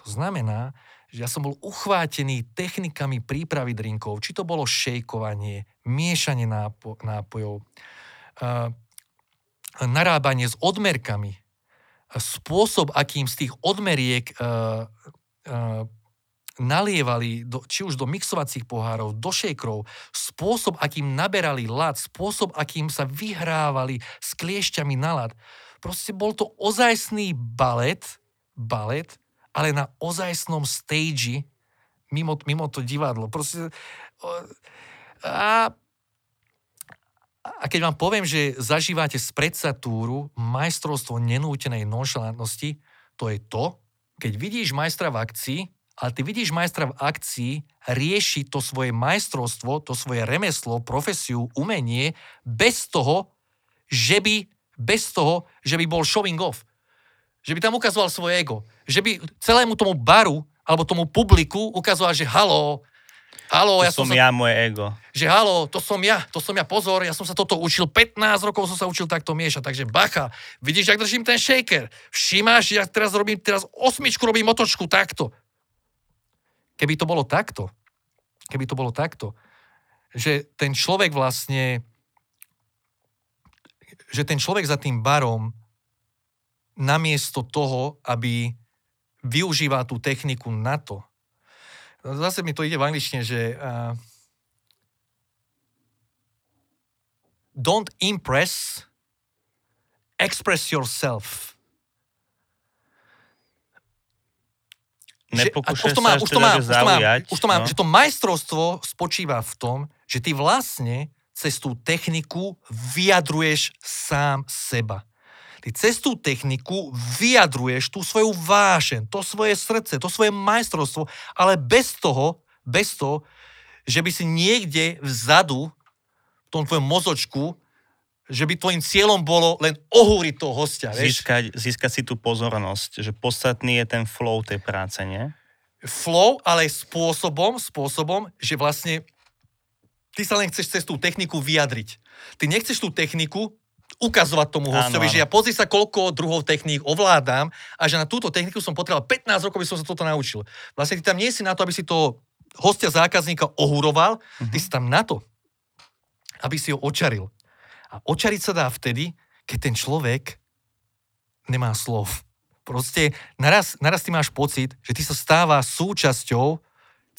To znamená, že ja som bol uchvátený technikami prípravy drinkov, či to bolo šejkovanie, miešanie nápo- nápojov, uh, narábanie s odmerkami, spôsob, akým z tých odmeriek uh, uh, nalievali do, či už do mixovacích pohárov, do šejkrov, spôsob, akým naberali lad, spôsob, akým sa vyhrávali s kliešťami na lad. Proste bol to ozajstný balet, balet, ale na ozajstnom stage, mimo, mimo to divadlo. Proste, a, a keď vám poviem, že zažívate spredsatúru majstrovstvo nenútenej nonšalantnosti, to je to, keď vidíš majstra v akcii, ale ty vidíš majstra v akcii rieši to svoje majstrovstvo, to svoje remeslo, profesiu, umenie, bez toho, že by, bez toho, že by bol showing off. Že by tam ukazoval svoje ego. Že by celému tomu baru alebo tomu publiku ukazoval, že halo, halo, to ja som, som sa, ja, moje ego. Že halo, to som ja, to som ja, pozor, ja som sa toto učil, 15 rokov som sa učil takto miešať, takže bacha, vidíš, jak držím ten shaker, všimáš, ja teraz robím, teraz osmičku robím otočku takto. Keby to bolo takto, keby to bolo takto, že ten človek vlastne, že ten človek za tým barom namiesto toho, aby využíval tú techniku na to. Zase mi to ide v angličtine, že uh, don't impress, express yourself. Teda, zaujať. Už to no. že to majstrovstvo spočíva v tom, že ty vlastne cez tú techniku vyjadruješ sám seba. Ty cez tú techniku vyjadruješ tú svoju vášen, to svoje srdce, to svoje majstrovstvo, ale bez toho, bez toho, že by si niekde vzadu, v tom tvojom mozočku, že by tvojim cieľom bolo len ohúriť toho hostia, vieš? Získať, získať si tú pozornosť, že podstatný je ten flow tej práce, nie? Flow, ale spôsobom, spôsobom, že vlastne ty sa len chceš cez tú techniku vyjadriť. Ty nechceš tú techniku ukazovať tomu hostovi, že ja pozri sa, koľko druhov techník ovládam a že na túto techniku som potreboval 15 rokov, aby som sa toto naučil. Vlastne ty tam nie si na to, aby si to hostia zákazníka ohúroval, mm-hmm. ty si tam na to, aby si ho očaril. A očariť sa dá vtedy, keď ten človek nemá slov. Proste naraz, naraz ty máš pocit, že ty sa stáva súčasťou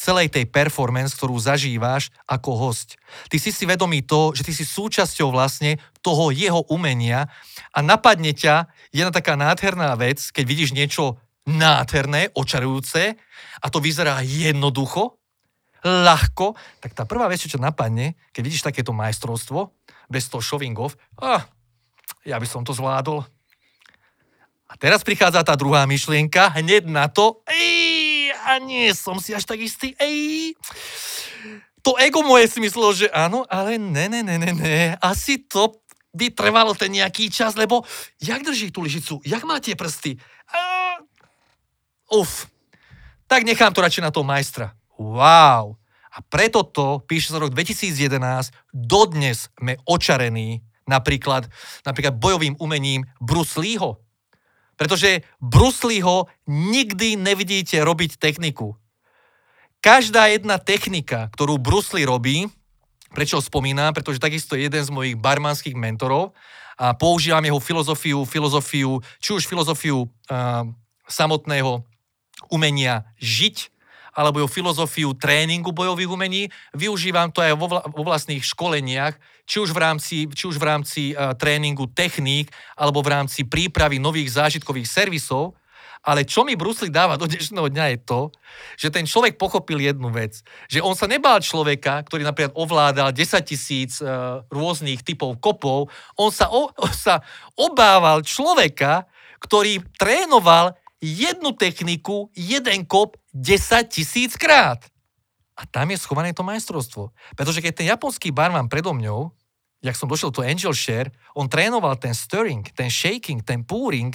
celej tej performance, ktorú zažíváš ako host. Ty si si vedomý to, že ty si súčasťou vlastne toho jeho umenia a napadne ťa jedna taká nádherná vec, keď vidíš niečo nádherné, očarujúce a to vyzerá jednoducho, ľahko, tak tá prvá vec, čo napadne, keď vidíš takéto majstrovstvo, bez toho showing off, ah, ja by som to zvládol. A teraz prichádza tá druhá myšlienka, hneď na to, ej, a nie som si až tak istý, ej, to ego moje si myslelo, že áno, ale ne, ne, ne, ne, ne, asi to by trvalo ten nejaký čas, lebo jak drží tú lyžicu, jak má tie prsty? Uh, uf, tak nechám to radšej na toho majstra. Wow. A preto to, píše sa rok 2011, dodnes sme očarení napríklad, napríklad bojovým umením Bruce Leeho. Pretože Bruce Leeho nikdy nevidíte robiť techniku. Každá jedna technika, ktorú Bruce Lee robí, prečo ho spomínam, pretože takisto je jeden z mojich barmanských mentorov a používam jeho filozofiu, filozofiu, či už filozofiu uh, samotného umenia žiť, alebo jeho filozofiu tréningu bojových umení. Využívam to aj vo, vla, vo vlastných školeniach, či už v rámci, či už v rámci uh, tréningu techník, alebo v rámci prípravy nových zážitkových servisov. Ale čo mi Bruce Lee dáva do dnešného dňa je to, že ten človek pochopil jednu vec. Že on sa nebál človeka, ktorý napríklad ovládal 10 tisíc uh, rôznych typov kopov. On sa, o, on sa obával človeka, ktorý trénoval jednu techniku, jeden kop 10 tisíc krát. A tam je schované to majstrovstvo. Pretože keď ten japonský barman predo mňou, jak som došiel to Angel Share, on trénoval ten stirring, ten shaking, ten pouring,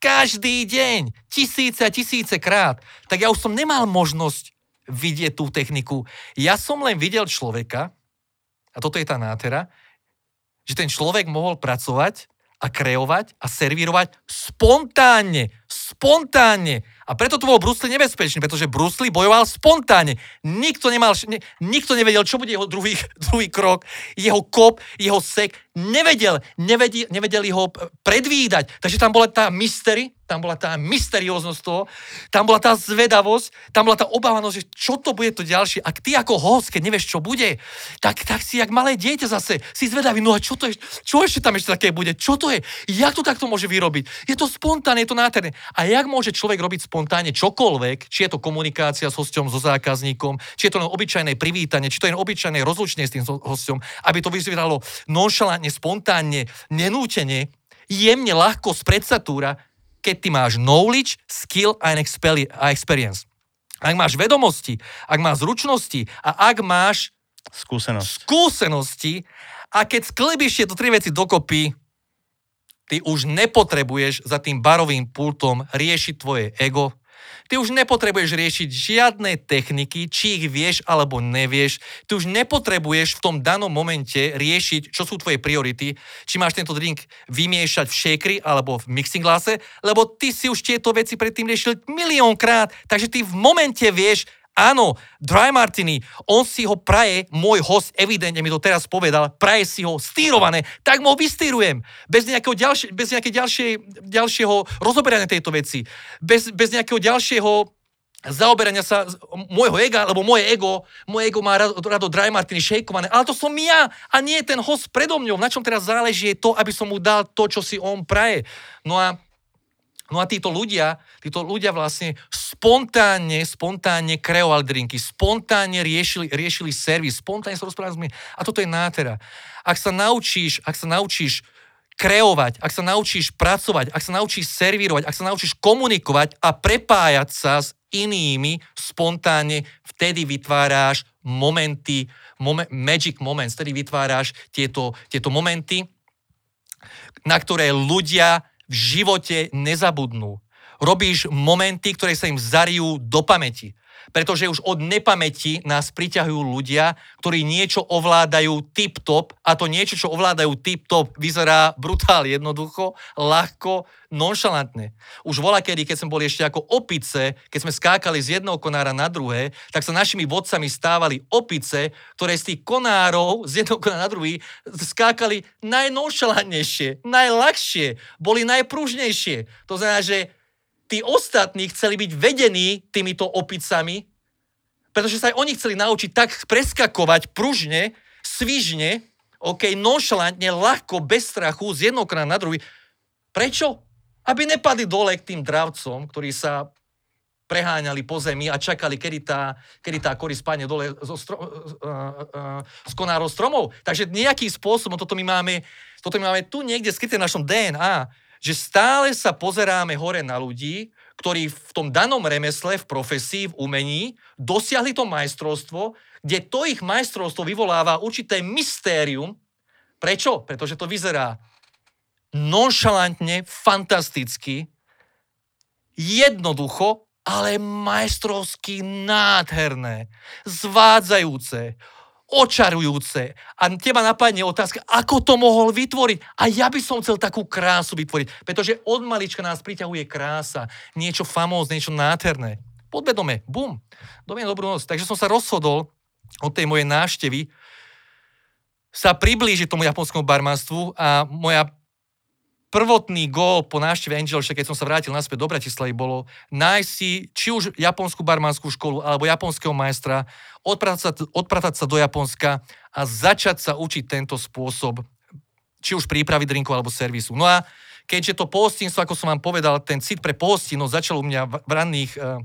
každý deň, tisíce a tisíce krát, tak ja už som nemal možnosť vidieť tú techniku. Ja som len videl človeka, a toto je tá nátera, že ten človek mohol pracovať a kreovať a servírovať spontánne, spontánne. A preto to bol Bruce nebezpečný, pretože Bruce bojoval spontánne. Nikto, nemal, ne, nikto nevedel, čo bude jeho druhý, druhý krok, jeho kop, jeho sek. Nevedel, nevedel, nevedeli ho predvídať. Takže tam bola tá mystery, tam bola tá mysterióznosť toho, tam bola tá zvedavosť, tam bola tá obávanosť, že čo to bude to ďalšie. Ak ty ako host, keď nevieš, čo bude, tak, tak si jak malé dieťa zase, si zvedavý, no a čo to je, čo ešte tam ešte také bude, čo to je, jak to takto môže vyrobiť. Je to spontánne, je to nádherné. A jak môže človek robiť spontánne čokoľvek, či je to komunikácia s hosťom, so zákazníkom, či je to len obyčajné privítanie, či to je len obyčajné rozlučenie s tým hosťom, aby to vyzeralo nonšalantne, spontánne, nenútene, jemne, ľahko, spredsatúra, keď ty máš knowledge, skill a experience. Ak máš vedomosti, ak máš zručnosti a ak máš Skúsenosť. skúsenosti a keď sklebíš tieto tri veci dokopy, ty už nepotrebuješ za tým barovým pultom riešiť tvoje ego, Ty už nepotrebuješ riešiť žiadne techniky, či ich vieš alebo nevieš. Ty už nepotrebuješ v tom danom momente riešiť, čo sú tvoje priority, či máš tento drink vymiešať v shakery alebo v mixing glase, lebo ty si už tieto veci predtým riešil miliónkrát, takže ty v momente vieš, Áno, Dry Martini, on si ho praje, môj host evidentne mi to teraz povedal, praje si ho stírované, tak mu ho vystýrujem. Bez, nejakého ďalšie, bez nejakého ďalšie, ďalšieho rozoberania tejto veci. Bez, bez nejakého ďalšieho zaoberania sa môjho ega, lebo moje ego, moje ego má rado, rado dry martini šejkované, ale to som ja a nie ten host predo mňou. Na čom teraz záleží je to, aby som mu dal to, čo si on praje. No a No a títo ľudia, títo ľudia vlastne spontánne, spontánne kreovali drinky, spontánne riešili, riešili servis, spontánne sa rozprávali s A toto je nátera. Ak sa naučíš, ak sa naučíš kreovať, ak sa naučíš pracovať, ak sa naučíš servírovať, ak sa naučíš komunikovať a prepájať sa s inými spontánne, vtedy vytváráš momenty, momen, magic moments, vtedy vytváraš tieto, tieto momenty, na ktoré ľudia v živote nezabudnú. Robíš momenty, ktoré sa im zarijú do pamäti. Pretože už od nepamäti nás priťahujú ľudia, ktorí niečo ovládajú tip-top a to niečo, čo ovládajú tip-top, vyzerá brutál jednoducho, ľahko, nonšalantne. Už vola kedy, keď sme boli ešte ako opice, keď sme skákali z jedného konára na druhé, tak sa našimi vodcami stávali opice, ktoré z tých konárov z jedného konára na druhý skákali najnonšalantnejšie, najľahšie, boli najpružnejšie. To znamená, že tí ostatní chceli byť vedení týmito opicami, pretože sa aj oni chceli naučiť tak preskakovať pružne, svižne, OK, nonšalantne, ľahko, bez strachu, z jednoho na druhý. Prečo? Aby nepadli dole k tým dravcom, ktorí sa preháňali po zemi a čakali, kedy tá, kedy tá kory spadne dole zo stro, uh, uh, z konárov stromov. Takže nejakým spôsobom toto my máme, toto my máme tu niekde skryté v našom DNA že stále sa pozeráme hore na ľudí, ktorí v tom danom remesle, v profesii, v umení dosiahli to majstrovstvo, kde to ich majstrovstvo vyvoláva určité mystérium. Prečo? Pretože to vyzerá nonšalantne, fantasticky, jednoducho, ale majstrovsky nádherné, zvádzajúce, očarujúce a teba napadne otázka, ako to mohol vytvoriť. A ja by som chcel takú krásu vytvoriť, pretože od malička nás priťahuje krása, niečo famózne, niečo nádherné. Podvedome, bum, dobre dobrú noc. Takže som sa rozhodol od tej mojej návštevy sa priblížiť tomu japonskému barmanstvu a moja prvotný gól po návšteve Angelša, keď som sa vrátil naspäť do Bratislavy, bolo nájsť si či už japonskú barmanskú školu alebo japonského majstra, odpratať sa, odpratať sa do Japonska a začať sa učiť tento spôsob, či už prípravy drinkov alebo servisu. No a keďže to pohostinstvo, ako som vám povedal, ten cit pre pohostinnosť začal u mňa v ranných, eh,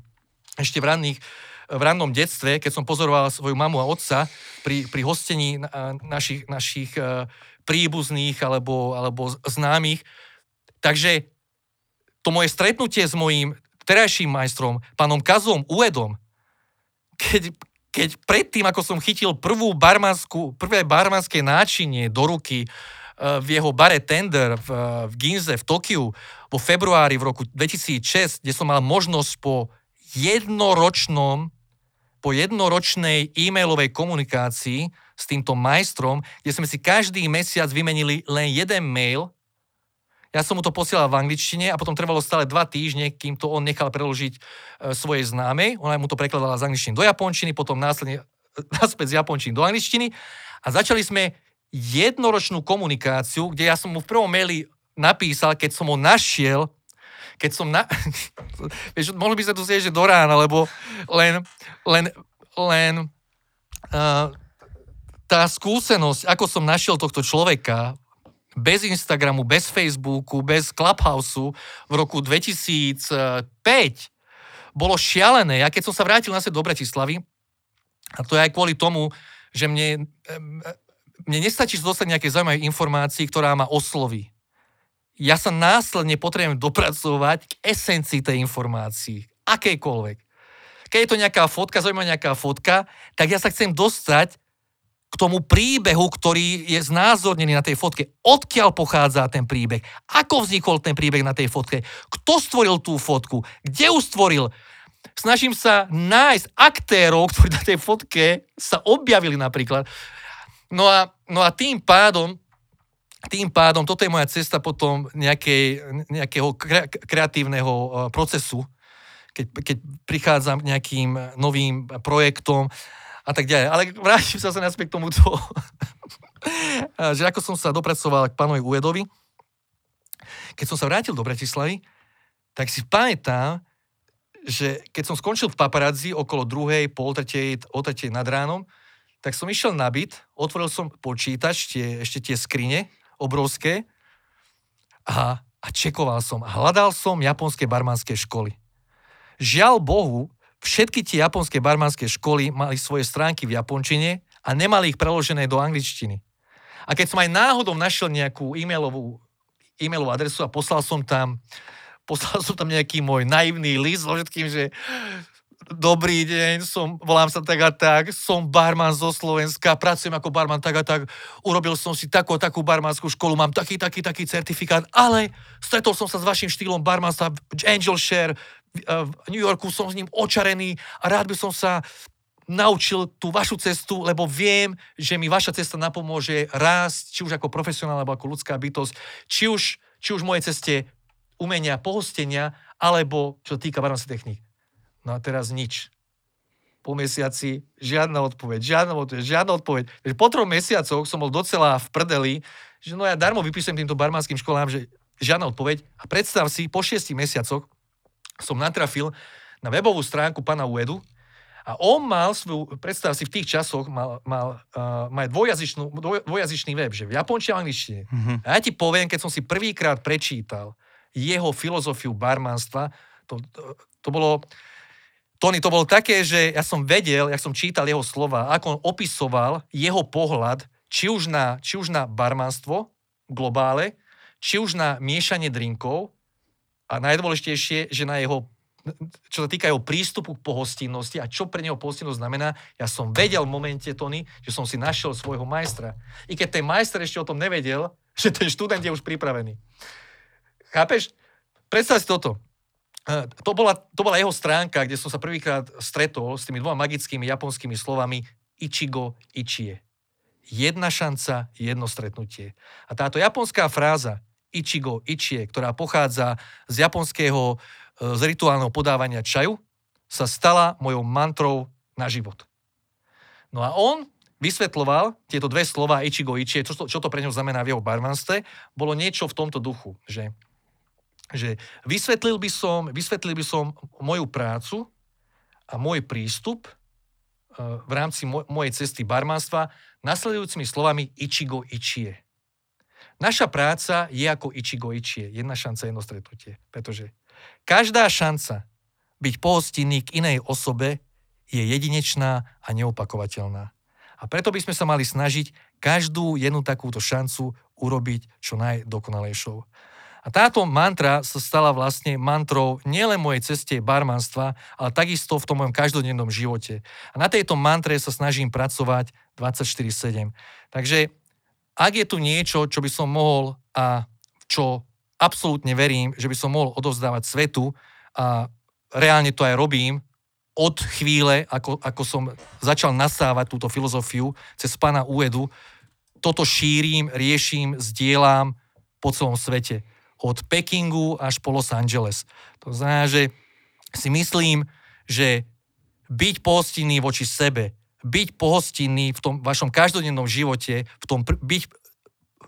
ešte v ranných v rannom detstve, keď som pozoroval svoju mamu a otca pri, pri hostení našich, našich eh, príbuzných alebo, alebo známych. Takže to moje stretnutie s mojím terajším majstrom, pánom Kazom Uedom, keď, keď predtým, ako som chytil prvú barmanskú, prvé barmanské náčinie do ruky uh, v jeho bare Tender v, v Ginze v Tokiu vo februári v roku 2006, kde som mal možnosť po jednoročnom po jednoročnej e-mailovej komunikácii s týmto majstrom, kde sme si každý mesiac vymenili len jeden mail, ja som mu to posielal v angličtine a potom trvalo stále dva týždne, kým to on nechal preložiť e, svojej známej. Ona mu to prekladala z angličtiny do japončiny, potom následne e, naspäť z japončiny do angličtiny a začali sme jednoročnú komunikáciu, kde ja som mu v prvom maili napísal, keď som ho našiel, keď som na... Vieš, mohli by sa tu sieť, že do rána, lebo len, len, len uh, tá skúsenosť, ako som našiel tohto človeka, bez Instagramu, bez Facebooku, bez Clubhouseu v roku 2005 bolo šialené. Ja keď som sa vrátil na do Bratislavy, a to je aj kvôli tomu, že mne, mne nestačí dostať nejaké zaujímavé informácie, ktorá ma osloví ja sa následne potrebujem dopracovať k esencii tej informácii, akejkoľvek. Keď je to nejaká fotka, zaujímavá nejaká fotka, tak ja sa chcem dostať k tomu príbehu, ktorý je znázornený na tej fotke. Odkiaľ pochádza ten príbeh? Ako vznikol ten príbeh na tej fotke? Kto stvoril tú fotku? Kde ju stvoril? Snažím sa nájsť aktérov, ktorí na tej fotke sa objavili napríklad. No a, no a tým pádom tým pádom toto je moja cesta potom nejakej, nejakého kre, kreatívneho e, procesu, keď, keď prichádzam k nejakým novým projektom a tak ďalej. Ale vrátim sa naspäť k tomuto, že ako som sa dopracoval k pánovi Uvedovi, keď som sa vrátil do Bratislavy, tak si pamätám, že keď som skončil v paparazzi okolo druhej, pol tretej, o tretej nad ránom, tak som išiel na byt, otvoril som počítač, tie, ešte tie skrine obrovské a, a čekoval som. Hľadal som japonské barmanské školy. Žiaľ Bohu, všetky tie japonské barmanské školy mali svoje stránky v japončine a nemali ich preložené do angličtiny. A keď som aj náhodou našiel nejakú e-mailovú, e-mailovú adresu a poslal som tam poslal som tam nejaký môj naivný list so všetkým, že Dobrý deň, som, volám sa tak a tak, som barman zo Slovenska, pracujem ako barman tak a tak, urobil som si takú a takú barmanskú školu, mám taký, taký, taký certifikát, ale stretol som sa s vašim štýlom barmanstva Angel Share, v New Yorku som s ním očarený a rád by som sa naučil tú vašu cestu, lebo viem, že mi vaša cesta napomôže rásť, či už ako profesionál, alebo ako ľudská bytosť, či už, či už mojej ceste umenia, pohostenia, alebo čo týka barmanských techník. No a teraz nič. Po mesiaci žiadna odpoveď, žiadna odpoveď, žiadna odpoveď. Takže po troch mesiacoch som bol docela v prdeli, že no ja darmo vypisujem týmto barmanským školám, že žiadna odpoveď. A predstav si, po šiestich mesiacoch som natrafil na webovú stránku pana Uedu, a on mal svoju, predstav si, v tých časoch mal, mal, uh, mal dvojazyčnú, dvojazyčný web, že v japončine a angličtine. Mm-hmm. A ja ti poviem, keď som si prvýkrát prečítal jeho filozofiu barmanstva, to, to, to bolo, Tony, to bolo také, že ja som vedel, ja som čítal jeho slova, ako on opisoval jeho pohľad, či už na, či už na barmanstvo globále, či už na miešanie drinkov a najdôležitejšie, že na jeho čo sa týka jeho prístupu k pohostinnosti a čo pre neho pohostinnosť znamená, ja som vedel v momente, Tony, že som si našiel svojho majstra. I keď ten majster ešte o tom nevedel, že ten študent je už pripravený. Chápeš? Predstav si toto to bola, to bola jeho stránka, kde som sa prvýkrát stretol s tými dvoma magickými japonskými slovami Ichigo, Ichie. Jedna šanca, jedno stretnutie. A táto japonská fráza Ichigo, Ichie, ktorá pochádza z japonského, e, z rituálneho podávania čaju, sa stala mojou mantrou na život. No a on vysvetloval tieto dve slova Ichigo, Ichie, čo to, čo to pre ňo znamená v jeho barmanstve, bolo niečo v tomto duchu, že že vysvetlil by som, vysvetlil by som moju prácu a môj prístup uh, v rámci mo- mojej cesty barmanstva nasledujúcimi slovami Ichigo Ichie. Naša práca je ako Ichigo Ichie. Jedna šanca, jedno stretnutie. Pretože každá šanca byť pohostinný k inej osobe je jedinečná a neopakovateľná. A preto by sme sa mali snažiť každú jednu takúto šancu urobiť čo najdokonalejšou. A táto mantra sa stala vlastne mantrou nielen mojej ceste barmanstva, ale takisto v tom mojom každodennom živote. A na tejto mantre sa snažím pracovať 24-7. Takže ak je tu niečo, čo by som mohol a čo absolútne verím, že by som mohol odovzdávať svetu a reálne to aj robím, od chvíle, ako, ako som začal nasávať túto filozofiu cez pána Uedu, toto šírim, riešim, zdieľam po celom svete. Od Pekingu až po Los Angeles. To znamená, že si myslím, že byť pohostinný voči sebe, byť pohostinný v tom vašom každodennom živote, v tom byť,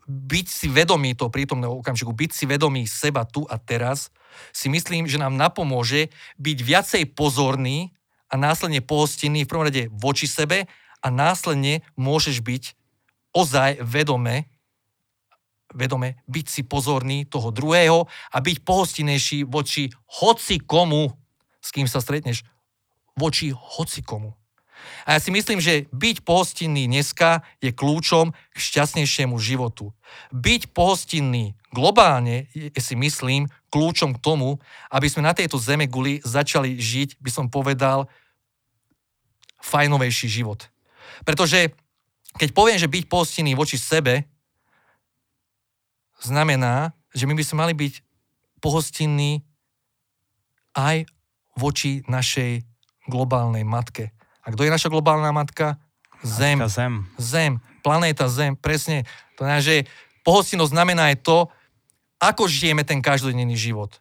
byť si vedomý toho prítomného okamžiku, byť si vedomý seba tu a teraz, si myslím, že nám napomôže byť viacej pozorný a následne pohostinný v prvom rade voči sebe a následne môžeš byť ozaj vedome, vedome byť si pozorný toho druhého a byť pohostinnejší voči hoci komu, s kým sa stretneš, voči hoci komu. A ja si myslím, že byť pohostinný dneska je kľúčom k šťastnejšiemu životu. Byť pohostinný globálne je si myslím kľúčom k tomu, aby sme na tejto zeme guli začali žiť, by som povedal, fajnovejší život. Pretože keď poviem, že byť pohostinný voči sebe, znamená, že my by sme mali byť pohostinní aj voči našej globálnej matke. A kto je naša globálna matka? Zem. Matka zem. Zem. Planéta Zem. Presne. To znamená, že pohostinnosť znamená aj to, ako žijeme ten každodenný život.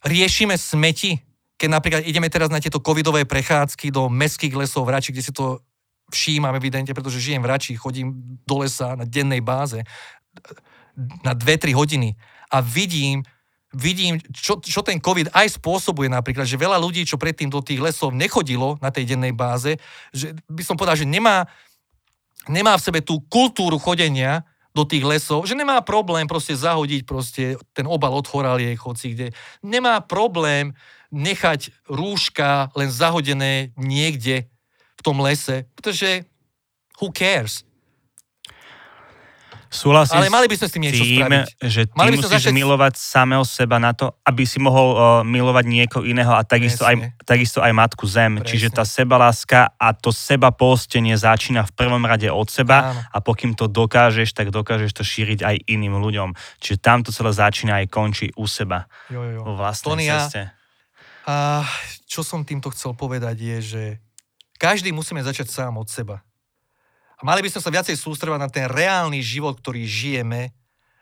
Riešime smeti, keď napríklad ideme teraz na tieto covidové prechádzky do mestských lesov v Rači, kde si to všímam evidentne, pretože žijem v Rači, chodím do lesa na dennej báze na 2-3 hodiny a vidím, vidím, čo, čo ten COVID aj spôsobuje napríklad, že veľa ľudí, čo predtým do tých lesov nechodilo na tej dennej báze, že by som povedal, že nemá, nemá v sebe tú kultúru chodenia, do tých lesov, že nemá problém proste zahodiť proste ten obal od choraliek, hoci kde. Nemá problém nechať rúška len zahodené niekde v tom lese, pretože who cares? Súhlasím Ale mali by sme s tým niečo tým, spraviť. že ty Mali by musíš začať- milovať samého seba na to, aby si mohol uh, milovať niekoho iného a takisto aj, takisto aj matku zem. Presne. Čiže tá sebaláska a to seba postenie začína v prvom rade od seba Áno. a pokým to dokážeš, tak dokážeš to šíriť aj iným ľuďom. Čiže tam to celé začína aj končí u seba. Jo, jo, jo. Vo vlastnej Tony, ceste. A čo som týmto chcel povedať je, že každý musíme začať sám od seba. A mali by sme sa viacej sústredovať na ten reálny život, ktorý žijeme,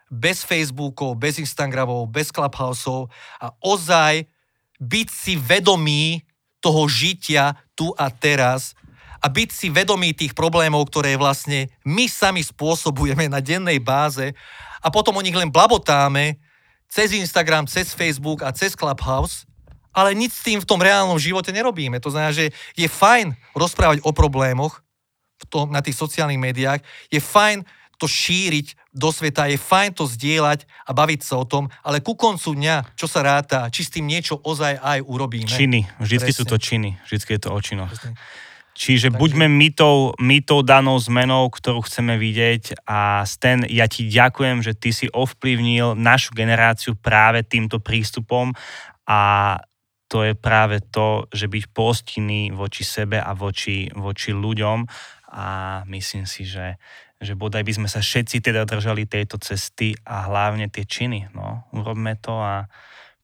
bez Facebookov, bez Instagramov, bez Clubhouseov a ozaj byť si vedomý toho žitia tu a teraz a byť si vedomý tých problémov, ktoré vlastne my sami spôsobujeme na dennej báze a potom o nich len blabotáme cez Instagram, cez Facebook a cez Clubhouse, ale nič s tým v tom reálnom živote nerobíme. To znamená, že je fajn rozprávať o problémoch v tom, na tých sociálnych médiách, je fajn to šíriť do sveta, je fajn to zdieľať a baviť sa o tom, ale ku koncu dňa, čo sa ráta, či s tým niečo ozaj aj urobíme. Činy. Vždycky sú to činy. Vždycky je to o činoch. Presne. Čiže Takže- buďme my tou, my tou danou zmenou, ktorú chceme vidieť a Sten, ja ti ďakujem, že ty si ovplyvnil našu generáciu práve týmto prístupom a to je práve to, že byť postinný voči sebe a voči, voči ľuďom a myslím si, že, že bodaj by sme sa všetci teda držali tejto cesty a hlavne tie činy. No, urobme to a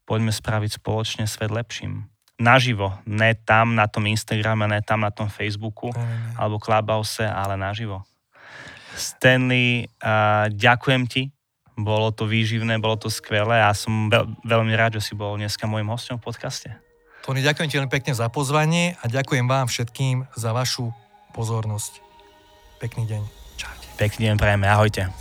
poďme spraviť spoločne svet lepším. Naživo, ne tam na tom Instagrame, ne tam na tom Facebooku ne. alebo Clubhouse, ale naživo. Stanley, uh, ďakujem ti, bolo to výživné, bolo to skvelé a som veľ, veľmi rád, že si bol dneska môjim hostom v podcaste. Tony, ďakujem ti veľmi pekne za pozvanie a ďakujem vám všetkým za vašu pozornosť. Pekný deň. Čaute. Pekný deň prajeme, ahojte.